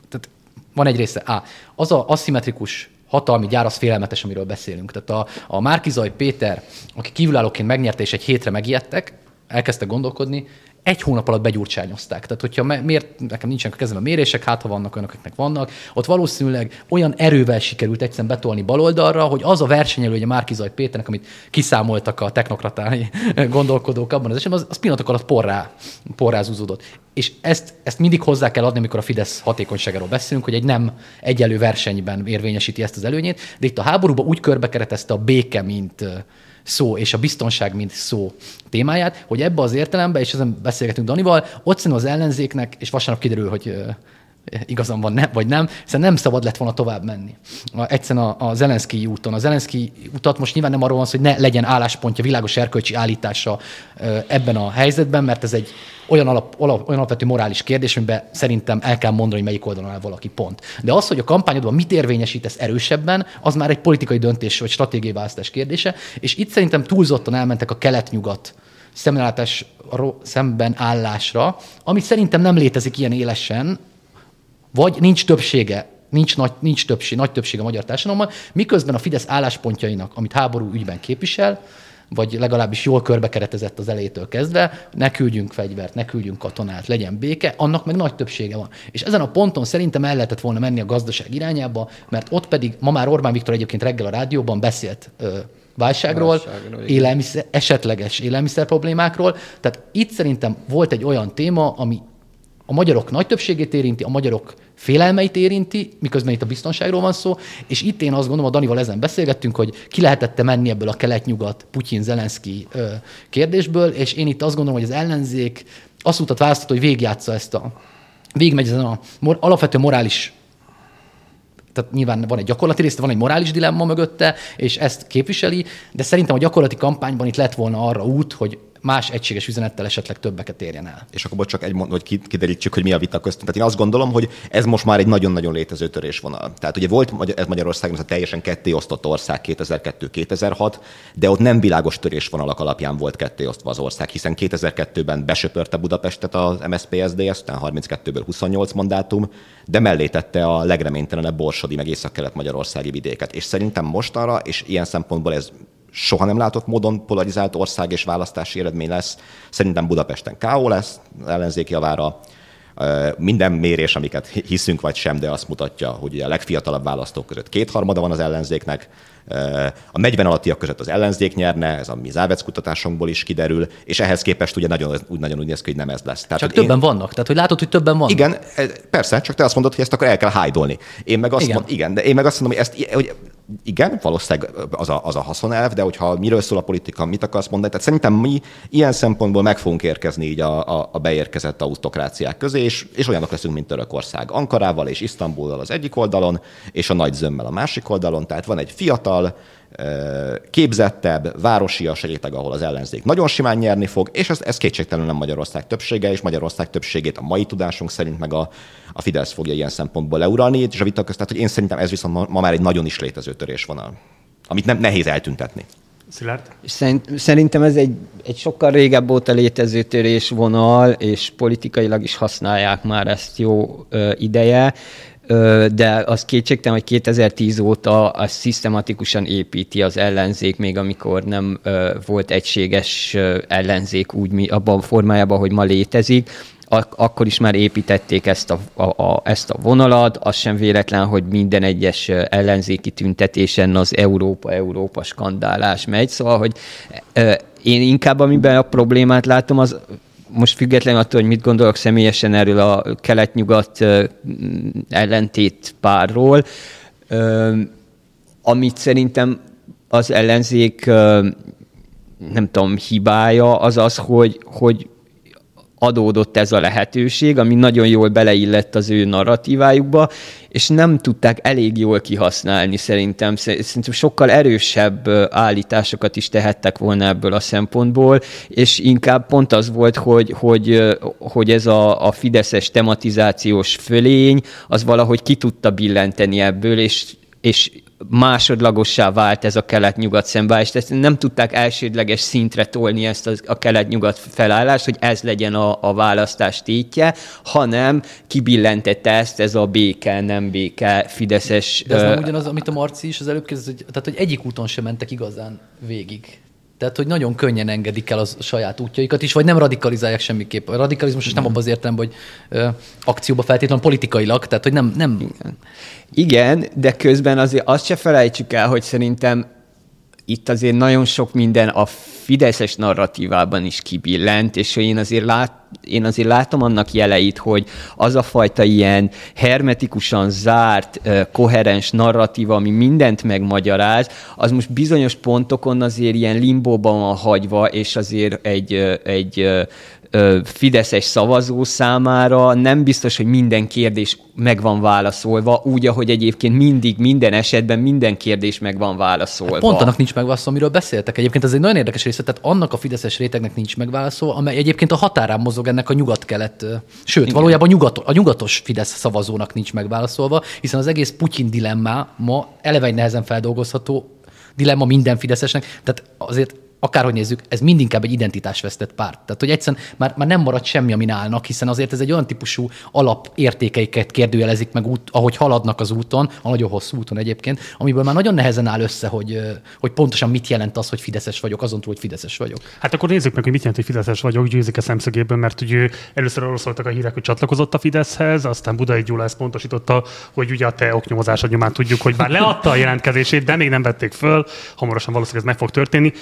tehát van egy része, A, az a aszimmetrikus hatalmi gyár, az félelmetes, amiről beszélünk. Tehát a, a Márkizaj Péter, aki kívülállóként megnyerte, és egy hétre megijedtek, elkezdtek gondolkodni, egy hónap alatt begyurcsányozták. Tehát, hogyha miért, nekem nincsenek a kezemben mérések, hát ha vannak olyanok, akiknek vannak, ott valószínűleg olyan erővel sikerült egyszerűen betolni baloldalra, hogy az a versenyelője Márkizaj Péternek, amit kiszámoltak a technokratái gondolkodók abban az esetben, az, az pillanatok alatt porrá, porrá zúzódott. És ezt, ezt mindig hozzá kell adni, amikor a Fidesz hatékonyságáról beszélünk, hogy egy nem egyelő versenyben érvényesíti ezt az előnyét, de itt a háborúban úgy körbekeretezte a béke, mint, szó és a biztonság, mint szó témáját, hogy ebbe az értelemben, és ezen beszélgetünk Danival, ott szerintem az ellenzéknek, és vasárnap kiderül, hogy igazam van, nem, vagy nem, hiszen nem szabad lett volna tovább menni. Egyszerűen a, a Zelenszky úton. A Zelenszky utat most nyilván nem arról van szó, hogy ne legyen álláspontja, világos erkölcsi állítása ebben a helyzetben, mert ez egy olyan, alap, alap, olyan alapvető morális kérdés, amiben szerintem el kell mondani, hogy melyik oldalon áll valaki pont. De az, hogy a kampányodban mit érvényesítesz erősebben, az már egy politikai döntés vagy stratégiai választás kérdése, és itt szerintem túlzottan elmentek a kelet-nyugat szembenállás, szemben állásra, ami szerintem nem létezik ilyen élesen, vagy nincs többsége nincs, nagy, nincs többség, nagy többség a magyar társadalomban, miközben a Fidesz álláspontjainak, amit háború ügyben képvisel, vagy legalábbis jól körbekeretezett az elejétől kezdve, ne küldjünk fegyvert, ne küldjünk katonát, legyen béke, annak meg nagy többsége van. És ezen a ponton szerintem el lehetett volna menni a gazdaság irányába, mert ott pedig ma már Orbán Viktor egyébként reggel a rádióban beszélt ö, válságról, válságról élelmiszer, esetleges élelmiszer problémákról. Tehát itt szerintem volt egy olyan téma, ami a magyarok nagy többségét érinti, a magyarok félelmeit érinti, miközben itt a biztonságról van szó, és itt én azt gondolom, a Danival ezen beszélgettünk, hogy ki lehetette menni ebből a kelet-nyugat, Putyin-Zelenszky kérdésből, és én itt azt gondolom, hogy az ellenzék azt utat választott, hogy végigjátsza ezt a, végigmegy ezen a mor, alapvető morális tehát nyilván van egy gyakorlati rész, van egy morális dilemma mögötte, és ezt képviseli, de szerintem a gyakorlati kampányban itt lett volna arra út, hogy más egységes üzenettel esetleg többeket érjen el. És akkor csak egy mond, hogy kiderítsük, hogy mi a vita köztünk. Tehát én azt gondolom, hogy ez most már egy nagyon-nagyon létező törésvonal. Tehát ugye volt ez Magyarországon ez a teljesen ketté osztott ország 2002-2006, de ott nem világos törésvonalak alapján volt ketté osztva az ország, hiszen 2002-ben besöpörte Budapestet az MSZP SZDSZ, utána 32-ből 28 mandátum, de mellé tette a legreménytelenebb Borsodi meg Észak-Kelet-Magyarországi vidéket. És szerintem mostanra, és ilyen szempontból ez soha nem látott módon polarizált ország és választási eredmény lesz. Szerintem Budapesten K.O. lesz ellenzéki javára. Minden mérés, amiket hiszünk vagy sem, de azt mutatja, hogy a legfiatalabb választók között kétharmada van az ellenzéknek, a 40 alattiak között az ellenzék nyerne, ez a mi Závec kutatásunkból is kiderül, és ehhez képest ugye nagyon, úgy nagyon úgy néz ki, hogy nem ez lesz. Tehát, csak többen én... vannak, tehát hogy látod, hogy többen vannak. Igen, persze, csak te azt mondod, hogy ezt akkor el kell hájdolni. Én meg azt igen. Mond, igen, de én meg azt mondom, hogy ezt, hogy igen, valószínűleg az a, az a haszonelv, de hogyha miről szól a politika, mit akarsz mondani, tehát szerintem mi ilyen szempontból meg fogunk érkezni így a, a, a beérkezett autokráciák közé, és, és olyanok leszünk, mint Törökország. Ankarával és Isztambullal az egyik oldalon, és a nagy zömmel a másik oldalon, tehát van egy fiatal, képzettebb, városias réteg, ahol az ellenzék nagyon simán nyerni fog, és ez, ez kétségtelenül nem Magyarország többsége, és Magyarország többségét a mai tudásunk szerint meg a, a Fidesz fogja ilyen szempontból leuralni, és a vita közt, tehát, hogy én szerintem ez viszont ma, ma már egy nagyon is létező törésvonal, amit nem nehéz eltüntetni. Szilárd? Szerintem ez egy, egy sokkal régebb óta létező törésvonal, és politikailag is használják már ezt jó ö, ideje de az kétségtelen, hogy 2010 óta az szisztematikusan építi az ellenzék, még amikor nem volt egységes ellenzék úgy abban a formájában, hogy ma létezik, ak- akkor is már építették ezt a, a, a, ezt a vonalat, az sem véletlen, hogy minden egyes ellenzéki tüntetésen az Európa-Európa skandálás megy, szóval, hogy én inkább amiben a problémát látom, az most függetlenül attól, hogy mit gondolok személyesen erről a kelet-nyugat ellentét párról, amit szerintem az ellenzék nem tudom, hibája az az, hogy, hogy adódott ez a lehetőség, ami nagyon jól beleillett az ő narratívájukba, és nem tudták elég jól kihasználni szerintem. Szerintem sokkal erősebb állításokat is tehettek volna ebből a szempontból, és inkább pont az volt, hogy, hogy, hogy ez a, a fideszes tematizációs fölény, az valahogy ki tudta billenteni ebből, és, és másodlagossá vált ez a kelet-nyugat szembeállás, tehát nem tudták elsődleges szintre tolni ezt a kelet-nyugat felállást, hogy ez legyen a, a választás tétje, hanem kibillentette ezt ez a béke, nem béke, fideszes... De ez nem ugyanaz, amit a Marci is az előbb kezdett, hogy, tehát hogy egyik úton sem mentek igazán végig. Tehát, hogy nagyon könnyen engedik el a saját útjaikat is, vagy nem radikalizálják semmiképp. A radikalizmus nem abban az értelemben, hogy ö, akcióba feltétlenül politikailag, tehát, hogy nem... nem... Igen. Igen, de közben azért azt se felejtsük el, hogy szerintem itt azért nagyon sok minden a fideszes narratívában is kibillent, és én azért, lát, én azért látom annak jeleit, hogy az a fajta ilyen hermetikusan zárt, koherens narratíva, ami mindent megmagyaráz, az most bizonyos pontokon azért ilyen limbóban van hagyva, és azért egy, egy fideszes szavazó számára nem biztos, hogy minden kérdés meg van válaszolva, úgy, ahogy egyébként mindig, minden esetben minden kérdés meg van válaszolva. Hát pont annak nincs megválaszolva, amiről beszéltek. Egyébként ez egy nagyon érdekes része, tehát annak a fideszes rétegnek nincs megválaszolva, amely egyébként a határán mozog ennek a nyugat-kelet, sőt, Igen. valójában a, nyugat, a nyugatos Fidesz szavazónak nincs megválaszolva, hiszen az egész Putyin dilemma ma eleve egy nehezen feldolgozható dilemma minden fideszesnek, tehát azért akárhogy nézzük, ez mind inkább egy identitásvesztett párt. Tehát, hogy egyszerűen már, már nem marad semmi, amin állnak, hiszen azért ez egy olyan típusú alapértékeiket kérdőjelezik meg, út, ahogy haladnak az úton, a nagyon hosszú úton egyébként, amiből már nagyon nehezen áll össze, hogy, hogy pontosan mit jelent az, hogy Fideszes vagyok, azon túl, hogy Fideszes vagyok. Hát akkor nézzük meg, hogy mit jelent, hogy Fideszes vagyok, győzik a szemszögéből, mert ugye először arról szóltak a hírek, hogy csatlakozott a Fideszhez, aztán Budai Gyula ezt pontosította, hogy ugye a te oknyomozásod nyomán tudjuk, hogy bár leadta a jelentkezését, de még nem vették föl, hamarosan valószínűleg ez meg fog történni.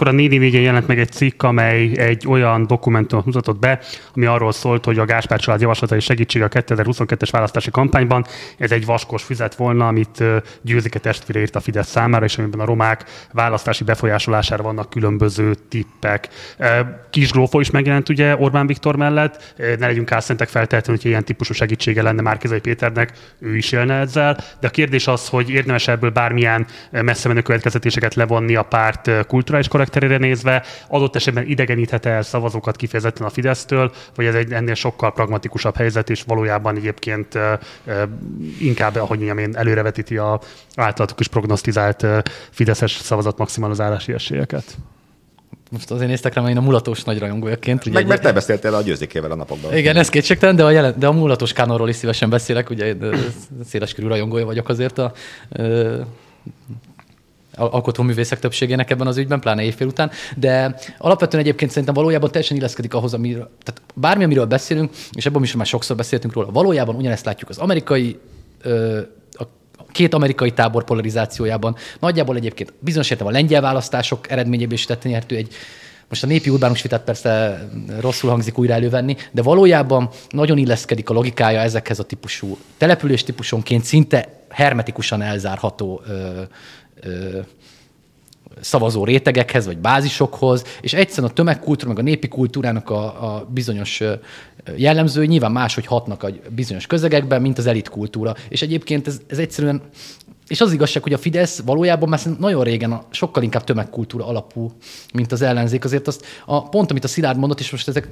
Ugyanakkor a 4 4 jelent meg egy cikk, amely egy olyan dokumentumot mutatott be, ami arról szólt, hogy a Gáspár család javaslatai segítsége a 2022-es választási kampányban. Ez egy vaskos füzet volna, amit Győzike testvére írt a Fidesz számára, és amiben a romák választási befolyásolására vannak különböző tippek. Kis Glófo is megjelent ugye Orbán Viktor mellett, ne legyünk álszentek feltétlenül, hogy ilyen típusú segítsége lenne Márkizai Péternek, ő is élne ezzel. De a kérdés az, hogy érdemes ebből bármilyen messze menő következetéseket levonni a párt kulturális korrekt nézve, adott esetben idegeníthet el szavazókat kifejezetten a Fidesztől, vagy ez egy ennél sokkal pragmatikusabb helyzet, és valójában egyébként inkább, ahogy mondjam én, előrevetíti a általatok is prognosztizált Fideszes szavazat maximalizálási esélyeket. Most azért néztek rá, mert én a mulatos nagy rajongójaként. Meg mert te beszéltél a győzékével a napokban. Igen, ez kétségtelen, de a, jelen, de a mulatos kánonról is szívesen beszélek, ugye széleskörű rajongója vagyok azért a alkotóművészek többségének ebben az ügyben, pláne évfél után, de alapvetően egyébként szerintem valójában teljesen illeszkedik ahhoz, amiről, tehát bármi, amiről beszélünk, és ebben is már sokszor beszéltünk róla, valójában ugyanezt látjuk az amerikai a két amerikai tábor polarizációjában. Nagyjából egyébként bizonyos értem a lengyel választások eredményében is tett nyertő egy most a népi urbánus vitát persze rosszul hangzik újra elővenni, de valójában nagyon illeszkedik a logikája ezekhez a típusú település típusonként szinte hermetikusan elzárható ö, ö, szavazó rétegekhez, vagy bázisokhoz, és egyszerűen a tömegkultúra, meg a népi kultúrának a, a bizonyos jellemzői nyilván máshogy hatnak a bizonyos közegekben, mint az elit kultúra. És egyébként ez, ez egyszerűen és az igazság, hogy a Fidesz valójában már nagyon régen sokkal inkább tömegkultúra alapú, mint az ellenzék. Azért azt a pont, amit a Szilárd mondott, és most ezek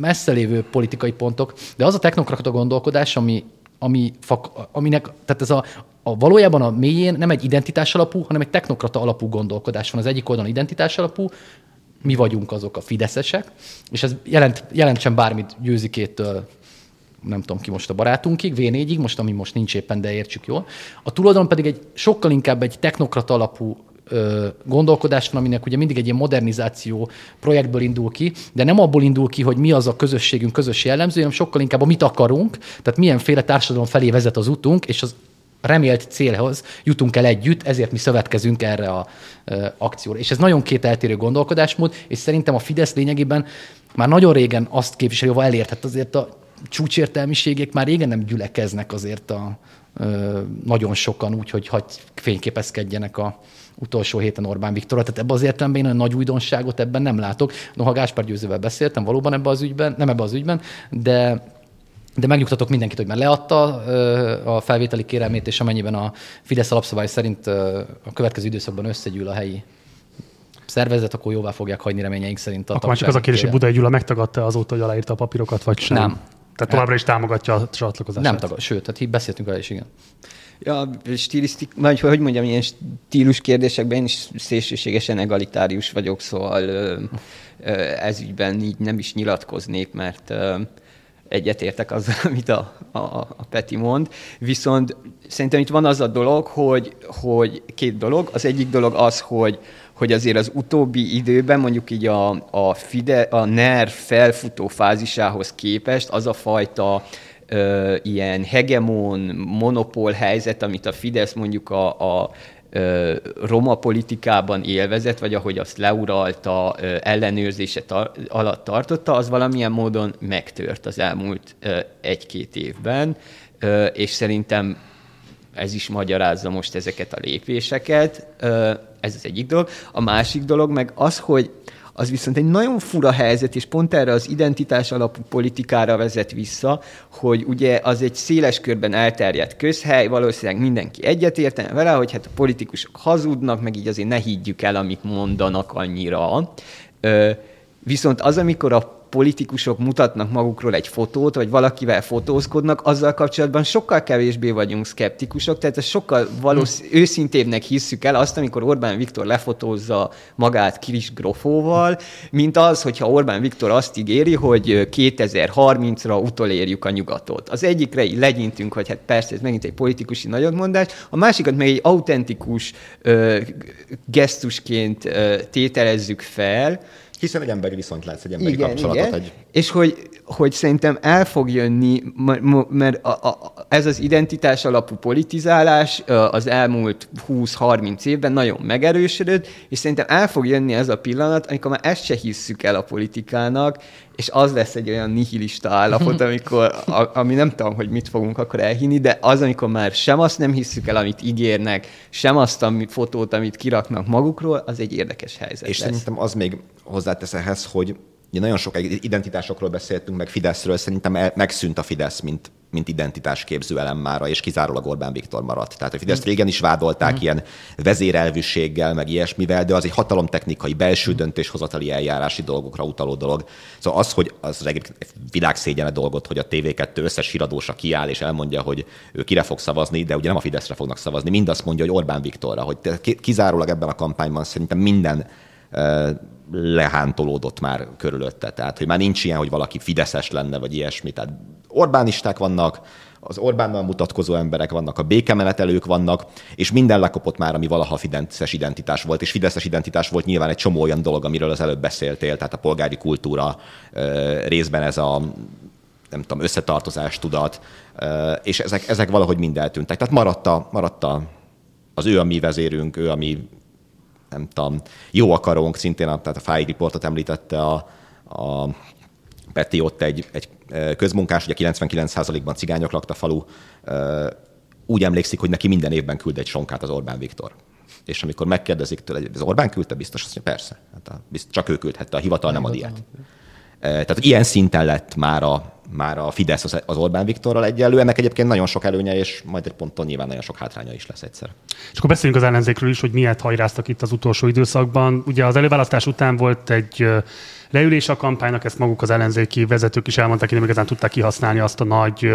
messze lévő politikai pontok, de az a technokrata gondolkodás, ami, ami fak, aminek, tehát ez a, a valójában a mélyén nem egy identitás alapú, hanem egy technokrata alapú gondolkodás van. Az egyik oldalon identitás alapú, mi vagyunk azok a fideszesek, és ez jelent, jelentsen bármit győzikétől, nem tudom ki most a barátunkig, V4-ig, most ami most nincs éppen, de értsük jól. A túloldalon pedig egy sokkal inkább egy technokrata alapú gondolkodás van, aminek ugye mindig egy ilyen modernizáció projektből indul ki, de nem abból indul ki, hogy mi az a közösségünk közös jellemző, hanem sokkal inkább a mit akarunk, tehát milyenféle társadalom felé vezet az utunk, és az remélt célhoz jutunk el együtt, ezért mi szövetkezünk erre a e, akcióra. És ez nagyon két eltérő gondolkodásmód, és szerintem a Fidesz lényegében már nagyon régen azt képviseli, hogy elérhet azért a csúcsértelmiségek már régen nem gyülekeznek azért a, e, nagyon sokan úgy, hogy hagy fényképezkedjenek a, utolsó héten Orbán Viktor. Tehát ebben az értelemben én a nagy újdonságot ebben nem látok. Noha Gáspár Győzővel beszéltem valóban ebben az ügyben, nem ebben az ügyben, de de megnyugtatok mindenkit, hogy már leadta a felvételi kérelmét, és amennyiben a Fidesz alapszabály szerint a következő időszakban összegyűl a helyi szervezet, akkor jóvá fogják hagyni reményeink szerint. A akkor már csak az a kérdés, hogy Budai Gyula megtagadta azóta, hogy aláírta a papírokat, vagy sem? Nem. Tehát továbbra is támogatja a csatlakozást. Nem tagad, sőt, tehát beszéltünk vele is, igen. Ja, stilisztik, vagy hogy mondjam, ilyen stílus kérdésekben én is szélsőségesen egalitárius vagyok, szóval ez ügyben így nem is nyilatkoznék, mert egyetértek azzal, amit a, a, a Peti mond. Viszont szerintem itt van az a dolog, hogy, hogy két dolog. Az egyik dolog az, hogy, hogy azért az utóbbi időben mondjuk így a, a, Fide, a NER felfutó fázisához képest az a fajta ö, ilyen hegemon, monopól helyzet, amit a Fidesz mondjuk a, a roma politikában élvezett, vagy ahogy azt leuralta, ellenőrzése tar- alatt tartotta, az valamilyen módon megtört az elmúlt egy-két évben, és szerintem ez is magyarázza most ezeket a lépéseket. Ez az egyik dolog. A másik dolog meg az, hogy az viszont egy nagyon fura helyzet, és pont erre az identitás alapú politikára vezet vissza, hogy ugye az egy széles körben elterjedt közhely, valószínűleg mindenki egyetértene vele, hogy hát a politikusok hazudnak, meg így azért ne higgyük el, amit mondanak annyira. Viszont az, amikor a politikusok mutatnak magukról egy fotót, vagy valakivel fotózkodnak, azzal kapcsolatban sokkal kevésbé vagyunk szkeptikusok, tehát ez sokkal valósz, hm. őszintébbnek hisszük el azt, amikor Orbán Viktor lefotózza magát Kis Grofóval, mint az, hogyha Orbán Viktor azt ígéri, hogy 2030-ra utolérjük a nyugatot. Az egyikre így legyintünk, hogy hát persze ez megint egy politikusi nagyotmondás, a másikat meg egy autentikus ö, gesztusként ö, tételezzük fel, hiszen egy emberi viszont lesz, egy emberi igen, kapcsolatot. Igen. Egy... És hogy, hogy szerintem el fog jönni, mert a, a, ez az identitás alapú politizálás az elmúlt 20-30 évben nagyon megerősödött, és szerintem el fog jönni ez a pillanat, amikor már ezt se hisszük el a politikának, és az lesz egy olyan nihilista állapot, amikor, a, ami nem tudom, hogy mit fogunk akkor elhinni, de az, amikor már sem azt nem hisszük el, amit ígérnek, sem azt a fotót, amit kiraknak magukról, az egy érdekes helyzet És lesz. szerintem az még hozzátesz ehhez, hogy Ugye nagyon sok identitásokról beszéltünk, meg Fideszről, szerintem megszűnt a Fidesz, mint, mint identitásképző elem mára, és kizárólag Orbán Viktor maradt. Tehát a Fidesz régen is vádolták mm. ilyen vezérelvűséggel, meg ilyesmivel, de az egy hatalomtechnikai, belső döntéshozatali eljárási dolgokra utaló dolog. Szóval az, hogy az világszégyene dolgot, hogy a TV2 összes híradósa kiáll és elmondja, hogy ő kire fog szavazni, de ugye nem a Fideszre fognak szavazni, mind azt mondja, hogy Orbán Viktorra, hogy kizárólag ebben a kampányban szerintem minden lehántolódott már körülötte. Tehát, hogy már nincs ilyen, hogy valaki fideszes lenne, vagy ilyesmi. Tehát Orbánisták vannak, az Orbánnal mutatkozó emberek vannak, a békemenetelők vannak, és minden lekopott már, ami valaha fideszes identitás volt, és fideszes identitás volt nyilván egy csomó olyan dolog, amiről az előbb beszéltél, tehát a polgári kultúra, részben ez a nem tudom, összetartozás tudat, és ezek, ezek valahogy mind eltűntek. Tehát maradt, a, maradt a, az ő a mi vezérünk, ő a mi nem tudom, jó akarónk, szintén a, tehát a FAI riportot említette a, a Peti ott egy, egy közmunkás, ugye 99%-ban cigányok lakta falu, úgy emlékszik, hogy neki minden évben küld egy sonkát az Orbán Viktor. És amikor megkérdezik tőle, az Orbán küldte, biztos, azt mondja, persze, hát a, csak ő küldhette, a hivatal nem ad ilyet. Tehát ilyen szinten lett már a, már a Fidesz az, az Orbán Viktorral egyenlő. Ennek egyébként nagyon sok előnye, és majd egy ponton nyilván nagyon sok hátránya is lesz egyszer. És akkor beszéljünk az ellenzékről is, hogy miért hajráztak itt az utolsó időszakban. Ugye az előválasztás után volt egy leülés a kampánynak, ezt maguk az ellenzéki vezetők is elmondták, hogy nem igazán tudták kihasználni azt a nagy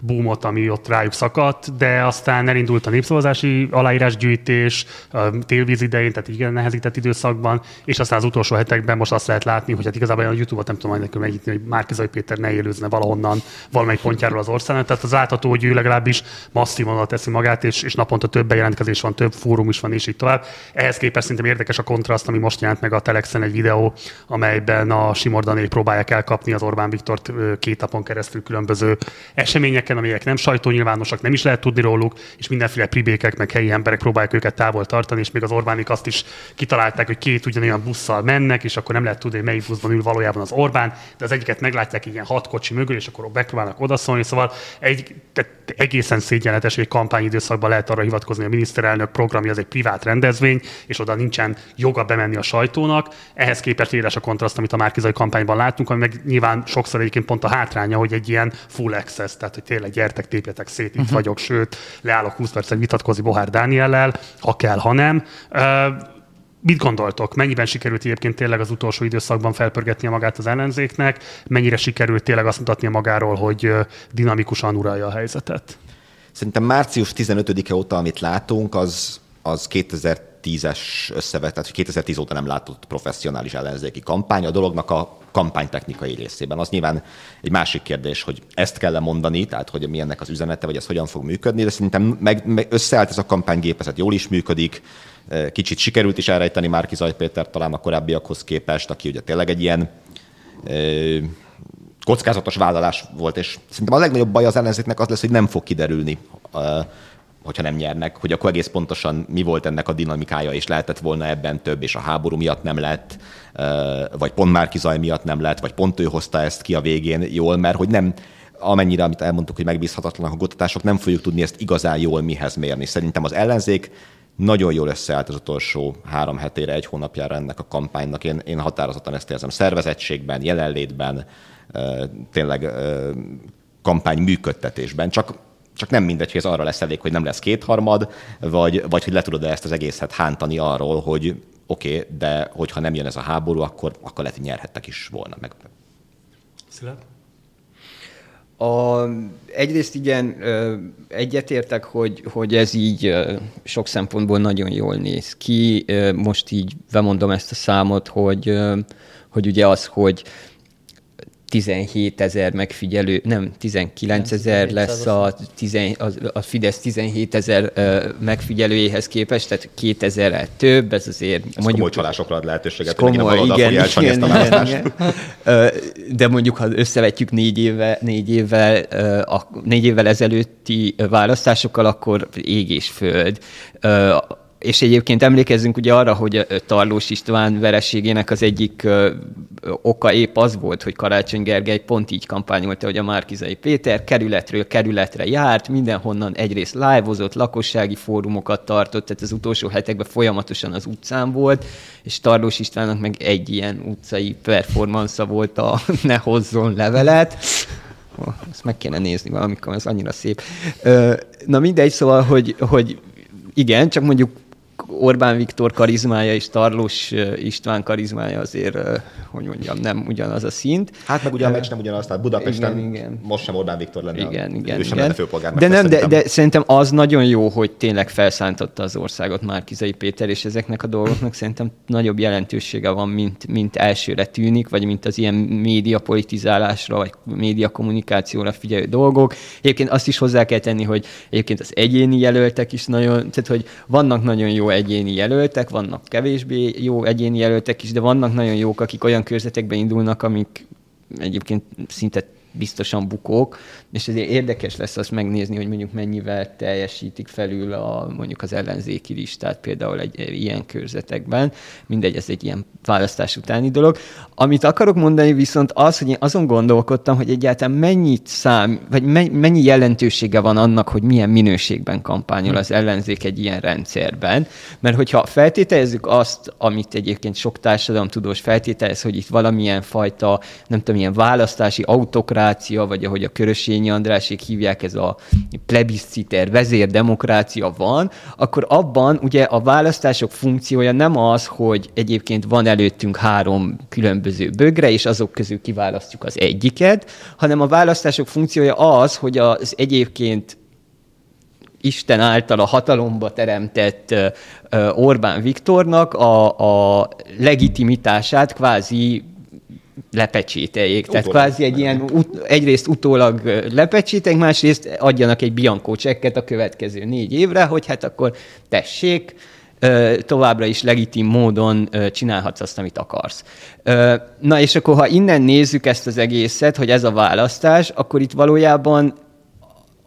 boomot, ami ott rájuk szakadt, de aztán elindult a népszavazási aláírásgyűjtés a télvíz idején, tehát igen nehezített időszakban, és aztán az utolsó hetekben most azt lehet látni, hogy hát igazából a YouTube-ot nem tudom majd nekünk megnyitni, hogy Márkizai Péter ne élőzne valahonnan valamelyik pontjáról az országnak. Tehát az látható, hogy ő legalábbis masszívan teszi magát, és, és naponta több bejelentkezés van, több fórum is van, és így tovább. Ehhez képest szerintem érdekes a kontraszt, ami most jelent meg a Telexen egy videó, amelyben a Simordanék próbálják elkapni az Orbán Viktort két napon keresztül különböző eseményeken, amelyek nem sajtónyilvánosak, nem is lehet tudni róluk, és mindenféle pribékek, meg helyi emberek próbálják őket távol tartani, és még az Orbánik azt is kitalálták, hogy két ugyanolyan busszal mennek, és akkor nem lehet tudni, hogy melyik buszban ül valójában az Orbán, de az egyiket meglátják ilyen hat kocsi mögül, és akkor megpróbálnak odaszólni. Szóval egy, tehát egészen szégyenletes, hogy kampányidőszakban lehet arra hivatkozni, hogy a miniszterelnök programja az egy privát rendezvény, és oda nincsen joga bemenni a sajtónak. Ehhez képest éles a kontraszt, amit a Márkizai kampányban láttunk, ami meg nyilván sokszor egyébként pont a hátránya, hogy egy ilyen full access, tehát hogy tényleg gyertek, tépjetek szét, itt uh-huh. vagyok, sőt, leállok 20 percet vitatkozni Bohár Dániellel, ha kell, ha nem. Uh, Mit gondoltok? Mennyiben sikerült egyébként tényleg az utolsó időszakban felpörgetnie magát az ellenzéknek? Mennyire sikerült tényleg azt mutatnia magáról, hogy dinamikusan uralja a helyzetet? Szerintem március 15-e óta, amit látunk, az, az 2000 2010-es összevet, tehát 2010 óta nem látott professzionális ellenzéki kampány. A dolognak a kampánytechnikai részében. Az nyilván egy másik kérdés, hogy ezt kell mondani, tehát hogy mi ennek az üzenete, vagy ez hogyan fog működni, de szerintem meg, meg összeállt ez a kampánygépezet, jól is működik, kicsit sikerült is elrejteni Márki Péter talán a korábbiakhoz képest, aki ugye tényleg egy ilyen kockázatos vállalás volt, és szerintem a legnagyobb baj az ellenzéknek az lesz, hogy nem fog kiderülni, hogyha nem nyernek, hogy akkor egész pontosan mi volt ennek a dinamikája, és lehetett volna ebben több, és a háború miatt nem lett, vagy pont Márki Zaj miatt nem lett, vagy pont ő hozta ezt ki a végén jól, mert hogy nem, amennyire, amit elmondtuk, hogy megbízhatatlanak a kutatások, nem fogjuk tudni ezt igazán jól mihez mérni. Szerintem az ellenzék nagyon jól összeállt az utolsó három hetére, egy hónapjára ennek a kampánynak. Én, én határozottan ezt érzem szervezettségben, jelenlétben, tényleg kampány működtetésben. Csak, csak nem mindegy, hogy ez arra lesz elég, hogy nem lesz kétharmad, vagy, vagy hogy le tudod ezt az egészet hántani arról, hogy oké, okay, de hogyha nem jön ez a háború, akkor, akkor lehet, hogy nyerhettek is volna. Meg... Szilárd? A, egyrészt igen, egyetértek, hogy, hogy ez így sok szempontból nagyon jól néz ki. Most így bemondom ezt a számot, hogy, hogy ugye az, hogy 17 ezer megfigyelő, nem, 19 ezer lesz a, tizen, a, a Fidesz 17 ezer megfigyelőjéhez képest, tehát 2000 több, ez azért... Ez mondjuk, komoly csalásokra ad lehetőséget, komoly, igen, igen, igen, igen, igen. De mondjuk, ha összevetjük négy, éve, négy, évvel, a, négy évvel ezelőtti választásokkal, akkor ég és föld és egyébként emlékezzünk ugye arra, hogy Tarlós István vereségének az egyik oka épp az volt, hogy Karácsony Gergely pont így kampányolta, hogy a Márkizai Péter kerületről kerületre járt, mindenhonnan egyrészt live-ozott, lakossági fórumokat tartott, tehát az utolsó hetekben folyamatosan az utcán volt, és Tarlós Istvánnak meg egy ilyen utcai performance volt a ne hozzon levelet, Oh, ezt meg kéne nézni valamikor, ez annyira szép. Na mindegy, szóval, hogy, hogy igen, csak mondjuk Orbán Viktor karizmája és Tarlós István karizmája azért, hogy mondjam, nem ugyanaz a szint. Hát meg ugye a meccs nem ugyanaz, tehát Budapesten igen, igen. most sem Orbán Viktor lenne. Igen, igen, ő sem igen. főpolgármester. De nem, de, de, szerintem az nagyon jó, hogy tényleg felszántotta az országot már Kizai Péter, és ezeknek a dolgoknak szerintem nagyobb jelentősége van, mint, mint elsőre tűnik, vagy mint az ilyen média politizálásra, vagy média kommunikációra figyelő dolgok. Egyébként azt is hozzá kell tenni, hogy egyébként az egyéni jelöltek is nagyon, tehát hogy vannak nagyon jó egyéni jelöltek, vannak kevésbé jó egyéni jelöltek is, de vannak nagyon jók, akik olyan körzetekbe indulnak, amik egyébként szinte biztosan bukók, és ezért érdekes lesz azt megnézni, hogy mondjuk mennyivel teljesítik felül a, mondjuk az ellenzéki listát például egy, ilyen körzetekben. Mindegy, ez egy ilyen választás utáni dolog. Amit akarok mondani viszont az, hogy én azon gondolkodtam, hogy egyáltalán mennyit szám, vagy mennyi jelentősége van annak, hogy milyen minőségben kampányol az ellenzék egy ilyen rendszerben. Mert hogyha feltételezzük azt, amit egyébként sok társadalomtudós feltételez, hogy itt valamilyen fajta, nem tudom, ilyen választási autokrácia, vagy ahogy a Körösényi Andrásék hívják, ez a plebisciter, vezérdemokrácia van, akkor abban ugye a választások funkciója nem az, hogy egyébként van előttünk három különböző bögre, és azok közül kiválasztjuk az egyiket, hanem a választások funkciója az, hogy az egyébként Isten által a hatalomba teremtett Orbán Viktornak a, a legitimitását kvázi lepecsételjék. Tehát kvázi egy ilyen, ut, egyrészt utólag lepecsételjék, másrészt adjanak egy biankó csekket a következő négy évre, hogy hát akkor tessék, továbbra is legitim módon csinálhatsz azt, amit akarsz. Na és akkor, ha innen nézzük ezt az egészet, hogy ez a választás, akkor itt valójában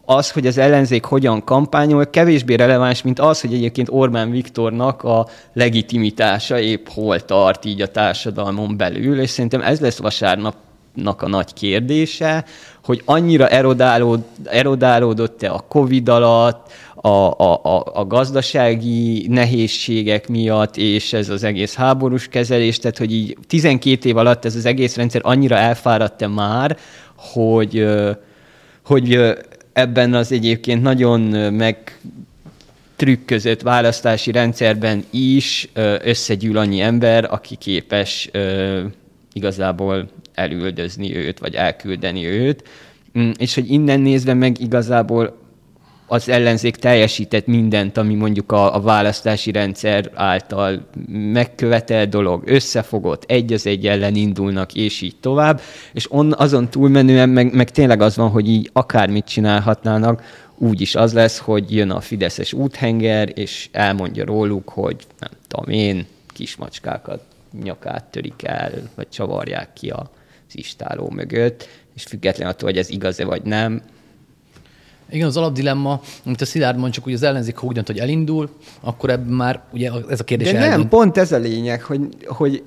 az, hogy az ellenzék hogyan kampányol, kevésbé releváns, mint az, hogy egyébként Orbán Viktornak a legitimitása épp hol tart így a társadalmon belül, és szerintem ez lesz vasárnapnak a nagy kérdése, hogy annyira erodálód, erodálódott-e a Covid alatt, a, a, a, a gazdasági nehézségek miatt, és ez az egész háborús kezelés, tehát hogy így 12 év alatt ez az egész rendszer annyira elfáradt-e már, hogy, hogy ebben az egyébként nagyon meg trükközött választási rendszerben is összegyűl annyi ember, aki képes igazából elüldözni őt, vagy elküldeni őt, mm, és hogy innen nézve meg igazából az ellenzék teljesített mindent, ami mondjuk a, a választási rendszer által megkövetel dolog, összefogott, egy az egy ellen indulnak, és így tovább, és on, azon túlmenően meg, meg tényleg az van, hogy így akármit csinálhatnának, úgy is az lesz, hogy jön a Fideszes úthenger, és elmondja róluk, hogy nem tudom én, kismacskákat nyakát törik el, vagy csavarják ki az istáló mögött, és független attól, hogy ez igaz-e vagy nem, igen, az alapdilemma, amit a Szilárd mond, csak hogy az ellenzék, ha úgy dönt, hogy elindul, akkor ebben már ugye ez a kérdés De nem, eldönt. pont ez a lényeg, hogy, hogy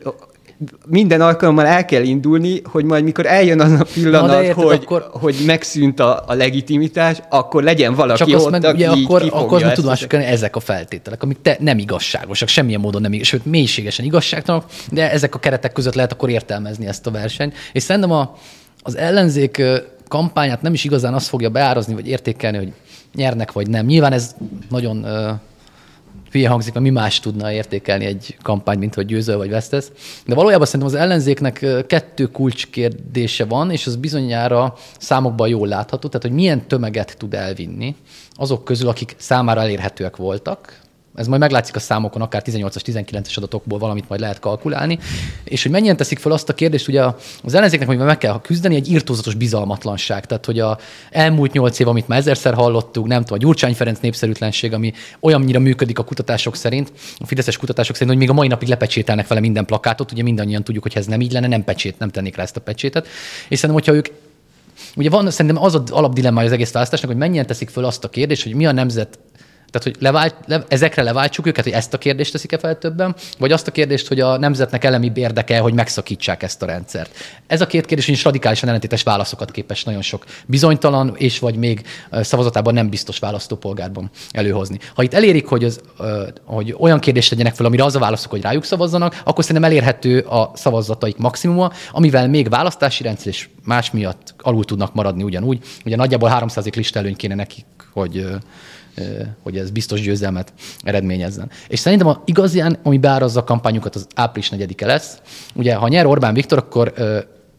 minden alkalommal el kell indulni, hogy majd mikor eljön az a pillanat, érted, hogy, akkor... hogy megszűnt a, a legitimitás, akkor legyen valaki Csak ott, meg, ugye akkor, akkor azt meg tudomásuk kell, ezek a feltételek, amik te nem igazságosak, semmilyen módon nem igaz, sőt mélységesen igazságtalanok, de ezek a keretek között lehet akkor értelmezni ezt a versenyt. És szerintem a, az ellenzék kampányát nem is igazán azt fogja beárazni, vagy értékelni, hogy nyernek vagy nem. Nyilván ez nagyon hülye hangzik, mert mi más tudna értékelni egy kampány, mint hogy győzöl vagy vesztesz. De valójában szerintem az ellenzéknek kettő kulcskérdése van, és az bizonyára számokban jól látható, tehát hogy milyen tömeget tud elvinni azok közül, akik számára elérhetőek voltak, ez majd meglátszik a számokon, akár 18-as, 19-es adatokból valamit majd lehet kalkulálni, és hogy mennyien teszik fel azt a kérdést, ugye az ellenzéknek hogy meg kell küzdeni, egy írtózatos bizalmatlanság. Tehát, hogy a elmúlt nyolc év, amit már ezerszer hallottuk, nem tudom, a Gyurcsány Ferenc népszerűtlenség, ami olyannyira működik a kutatások szerint, a fideszes kutatások szerint, hogy még a mai napig lepecsételnek vele minden plakátot, ugye mindannyian tudjuk, hogy ez nem így lenne, nem pecsét, nem tennék rá ezt a pecsétet. És szerintem, hogyha ők Ugye van szerintem az az alapdilemmája az egész választásnak, hogy mennyien teszik föl azt a kérdést, hogy mi a nemzet tehát, hogy levált, le, ezekre leváltsuk őket, hogy ezt a kérdést teszik-e fel többen, vagy azt a kérdést, hogy a nemzetnek elemi érdeke, hogy megszakítsák ezt a rendszert. Ez a két kérdés is radikálisan ellentétes válaszokat képes nagyon sok bizonytalan és vagy még szavazatában nem biztos választópolgárban előhozni. Ha itt elérik, hogy, az, hogy olyan kérdést tegyenek fel, amire az a válaszok, hogy rájuk szavazzanak, akkor szerintem elérhető a szavazataik maximuma, amivel még választási rendszer és más miatt alul tudnak maradni ugyanúgy. Ugye nagyjából 300 lista előny kéne nekik, hogy hogy ez biztos győzelmet eredményezzen. És szerintem a igazán, ami beárazza a kampányukat, az április 4-e lesz. Ugye, ha nyer Orbán Viktor, akkor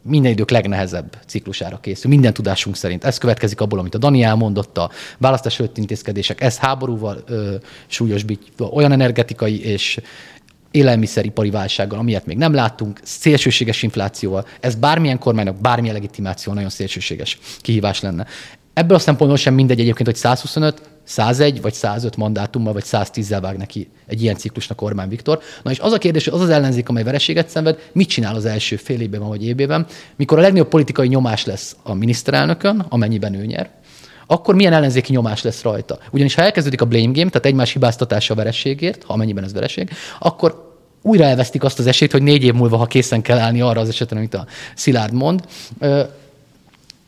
minden idők legnehezebb ciklusára készül, minden tudásunk szerint. Ez következik abból, amit a Dani elmondott, a választás előtt intézkedések, ez háborúval ö, súlyosbítva, olyan energetikai és élelmiszeripari válsággal, amilyet még nem láttunk, szélsőséges inflációval. Ez bármilyen kormánynak, bármilyen legitimáció nagyon szélsőséges kihívás lenne. Ebből a szempontból sem mindegy egyébként, hogy 125, 101 vagy 105 mandátummal vagy 110-zel vág neki egy ilyen ciklusnak Orbán Viktor. Na és az a kérdés, hogy az az ellenzék, amely vereséget szenved, mit csinál az első fél évben vagy évében, mikor a legnagyobb politikai nyomás lesz a miniszterelnökön, amennyiben ő nyer, akkor milyen ellenzéki nyomás lesz rajta. Ugyanis ha elkezdődik a blame game, tehát egymás hibáztatása a vereségért, ha amennyiben ez vereség, akkor újra elvesztik azt az esélyt, hogy négy év múlva, ha készen kell állni arra az esetre, amit a Szilárd mond,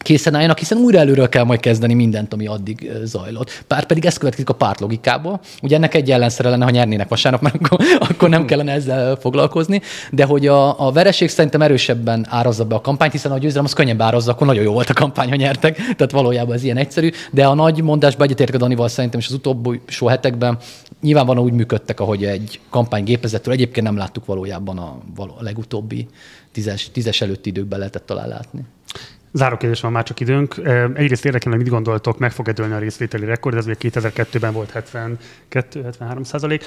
készen álljanak, hiszen újra előről kell majd kezdeni mindent, ami addig zajlott. Pár pedig ez következik a párt logikából. Ugye ennek egy ellenszere lenne, ha nyernének vasárnap, mert akkor, akkor nem kellene ezzel foglalkozni. De hogy a, a vereség szerintem erősebben árazza be a kampányt, hiszen a győzelem az könnyen árazza, akkor nagyon jó volt a kampány, ha nyertek. Tehát valójában ez ilyen egyszerű. De a nagy mondásban egyetértek Danival szerintem, és az utóbbi so hetekben nyilvánvalóan úgy működtek, ahogy egy kampány gépezettől egyébként nem láttuk valójában a, a legutóbbi tízes, tízes előtti időkben lehetett talán látni. Záró kérdés van már csak időnk. Egyrészt érdekelne, mit gondoltok, meg fog a részvételi rekord, ez még 2002-ben volt 72-73 százalék.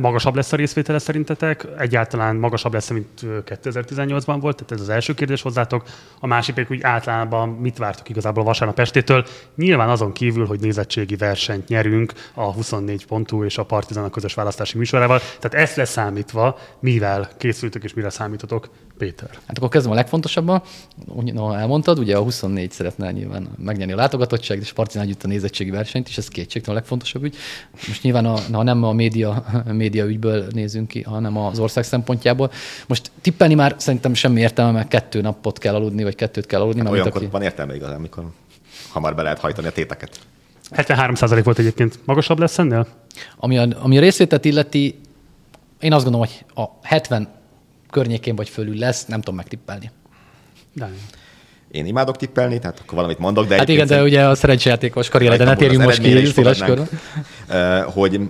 Magasabb lesz a részvétele szerintetek? Egyáltalán magasabb lesz, mint 2018-ban volt? Tehát ez az első kérdés hozzátok. A másik pedig, hogy általában mit vártok igazából a vasárnap estétől? Nyilván azon kívül, hogy nézettségi versenyt nyerünk a 24 pontú és a Partizan a közös választási műsorával. Tehát ezt leszámítva, mivel készültök és mire számítotok, Péter? Hát akkor kezdem a legfontosabban. No, elmondtad, ugye a 24 szeretne nyilván megnyerni a látogatottság, és Partizán együtt a nézettségi versenyt, és ez kétségtelen a legfontosabb ügy. Most nyilván, a, ha nem a média, média ügyből nézünk ki, hanem az ország szempontjából. Most tippelni már szerintem semmi értelme, mert kettő napot kell aludni, vagy kettőt kell aludni. Hát olyankor aki... van értelme igazán, amikor hamar be lehet hajtani a téteket. 73% volt egyébként. Magasabb lesz ennél? Ami a, ami a részvételt illeti, én azt gondolom, hogy a 70 környékén vagy fölül lesz, nem tudom megtippelni. De. Én imádok tippelni, tehát akkor valamit mondok, de... Hát igen, de ugye a szerencsejátékos karrier, de ne térjünk most ki széles körül. Hogy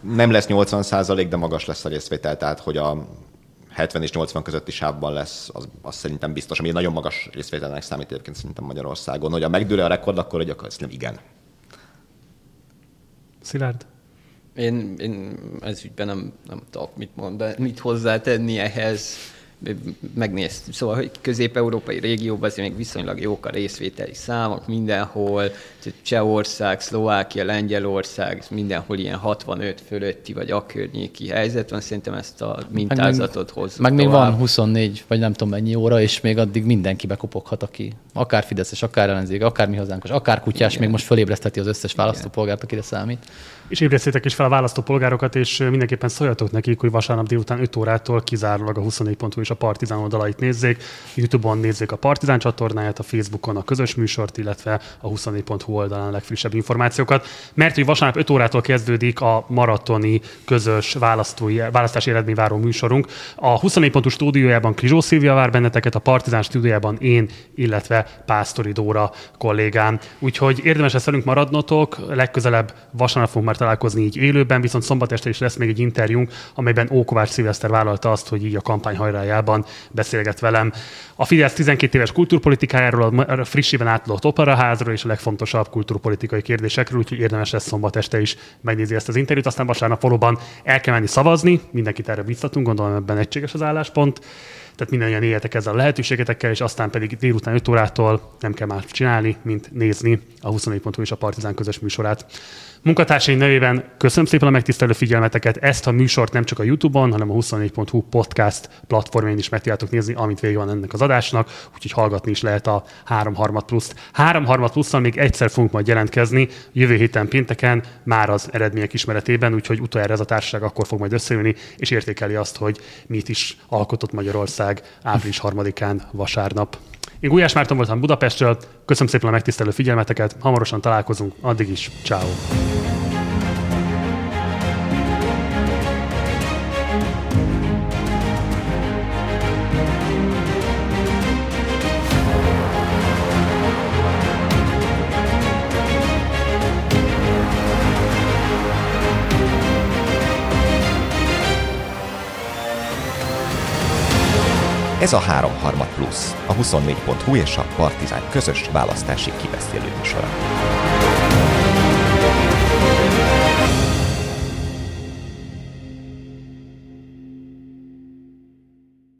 nem lesz 80 százalék, de magas lesz a részvétel, tehát hogy a 70 és 80 közötti sávban lesz, az, az szerintem biztos, ami nagyon magas részvételnek számít egyébként szerintem Magyarországon. Hogy a megdőle a rekord, akkor hogy akkor ez nem igen. Szilárd? Én, én ez ügyben nem, nem tudok mit mondani, mit hozzátenni ehhez megnéztük. Szóval, hogy közép-európai régióban azért még viszonylag jók a részvételi számok, mindenhol, Csehország, Szlovákia, Lengyelország, mindenhol ilyen 65 fölötti vagy a környéki helyzet van, szerintem ezt a mintázatot hozzá. Meg még van 24, vagy nem tudom mennyi óra, és még addig mindenki bekopoghat, aki akár Fideszes, akár ellenzék, akár mi hazánkos, akár kutyás, Igen. még most fölébreszteti az összes választópolgárt, akire számít és ébresztétek is fel a választópolgárokat, és mindenképpen szóljatok nekik, hogy vasárnap délután 5 órától kizárólag a 24.hu és a Partizán oldalait nézzék. YouTube-on nézzék a Partizán csatornáját, a Facebookon a közös műsort, illetve a 24.hu oldalán a legfrissebb információkat. Mert hogy vasárnap 5 órától kezdődik a maratoni közös választói, választási eredményváró műsorunk. A 24.hu stúdiójában Krizsó Szilvia vár benneteket, a Partizán stúdiójában én, illetve Pásztori Dóra kollégám. Úgyhogy érdemes lesz velünk maradnotok, legközelebb vasárnap fogunk már találkozni így élőben, viszont szombat este is lesz még egy interjúnk, amelyben Ókovács Szilveszter vállalta azt, hogy így a kampány hajrájában beszélget velem. A Fidesz 12 éves kultúrpolitikájáról, a frissiben átadott operaházról és a legfontosabb kultúrpolitikai kérdésekről, úgyhogy érdemes lesz szombat este is megnézni ezt az interjút. Aztán vasárnap valóban el kell menni szavazni, mindenkit erre biztatunk, gondolom ebben egységes az álláspont tehát mindannyian éljetek ezzel a lehetőségetekkel, és aztán pedig délután 5 órától nem kell más csinálni, mint nézni a 24.hu és a Partizán közös műsorát. Munkatársaim nevében köszönöm szépen a megtisztelő figyelmeteket. Ezt a műsort nem csak a YouTube-on, hanem a 24.hu podcast platformén is meg tudjátok nézni, amit vége van ennek az adásnak, úgyhogy hallgatni is lehet a 3 harmad pluszt. 3 harmad plusszal még egyszer fogunk majd jelentkezni, jövő héten pénteken, már az eredmények ismeretében, úgyhogy utoljára ez a társaság akkor fog majd összeülni, és értékeli azt, hogy mit is alkotott Magyarország április harmadikán vasárnap. Én Gulyás Márton voltam Budapestről, köszönöm szépen a megtisztelő figyelmeteket, hamarosan találkozunk, addig is, ciao. Ez a 3 plusz, a 24.hu és a Partizán közös választási kibeszélő műsora.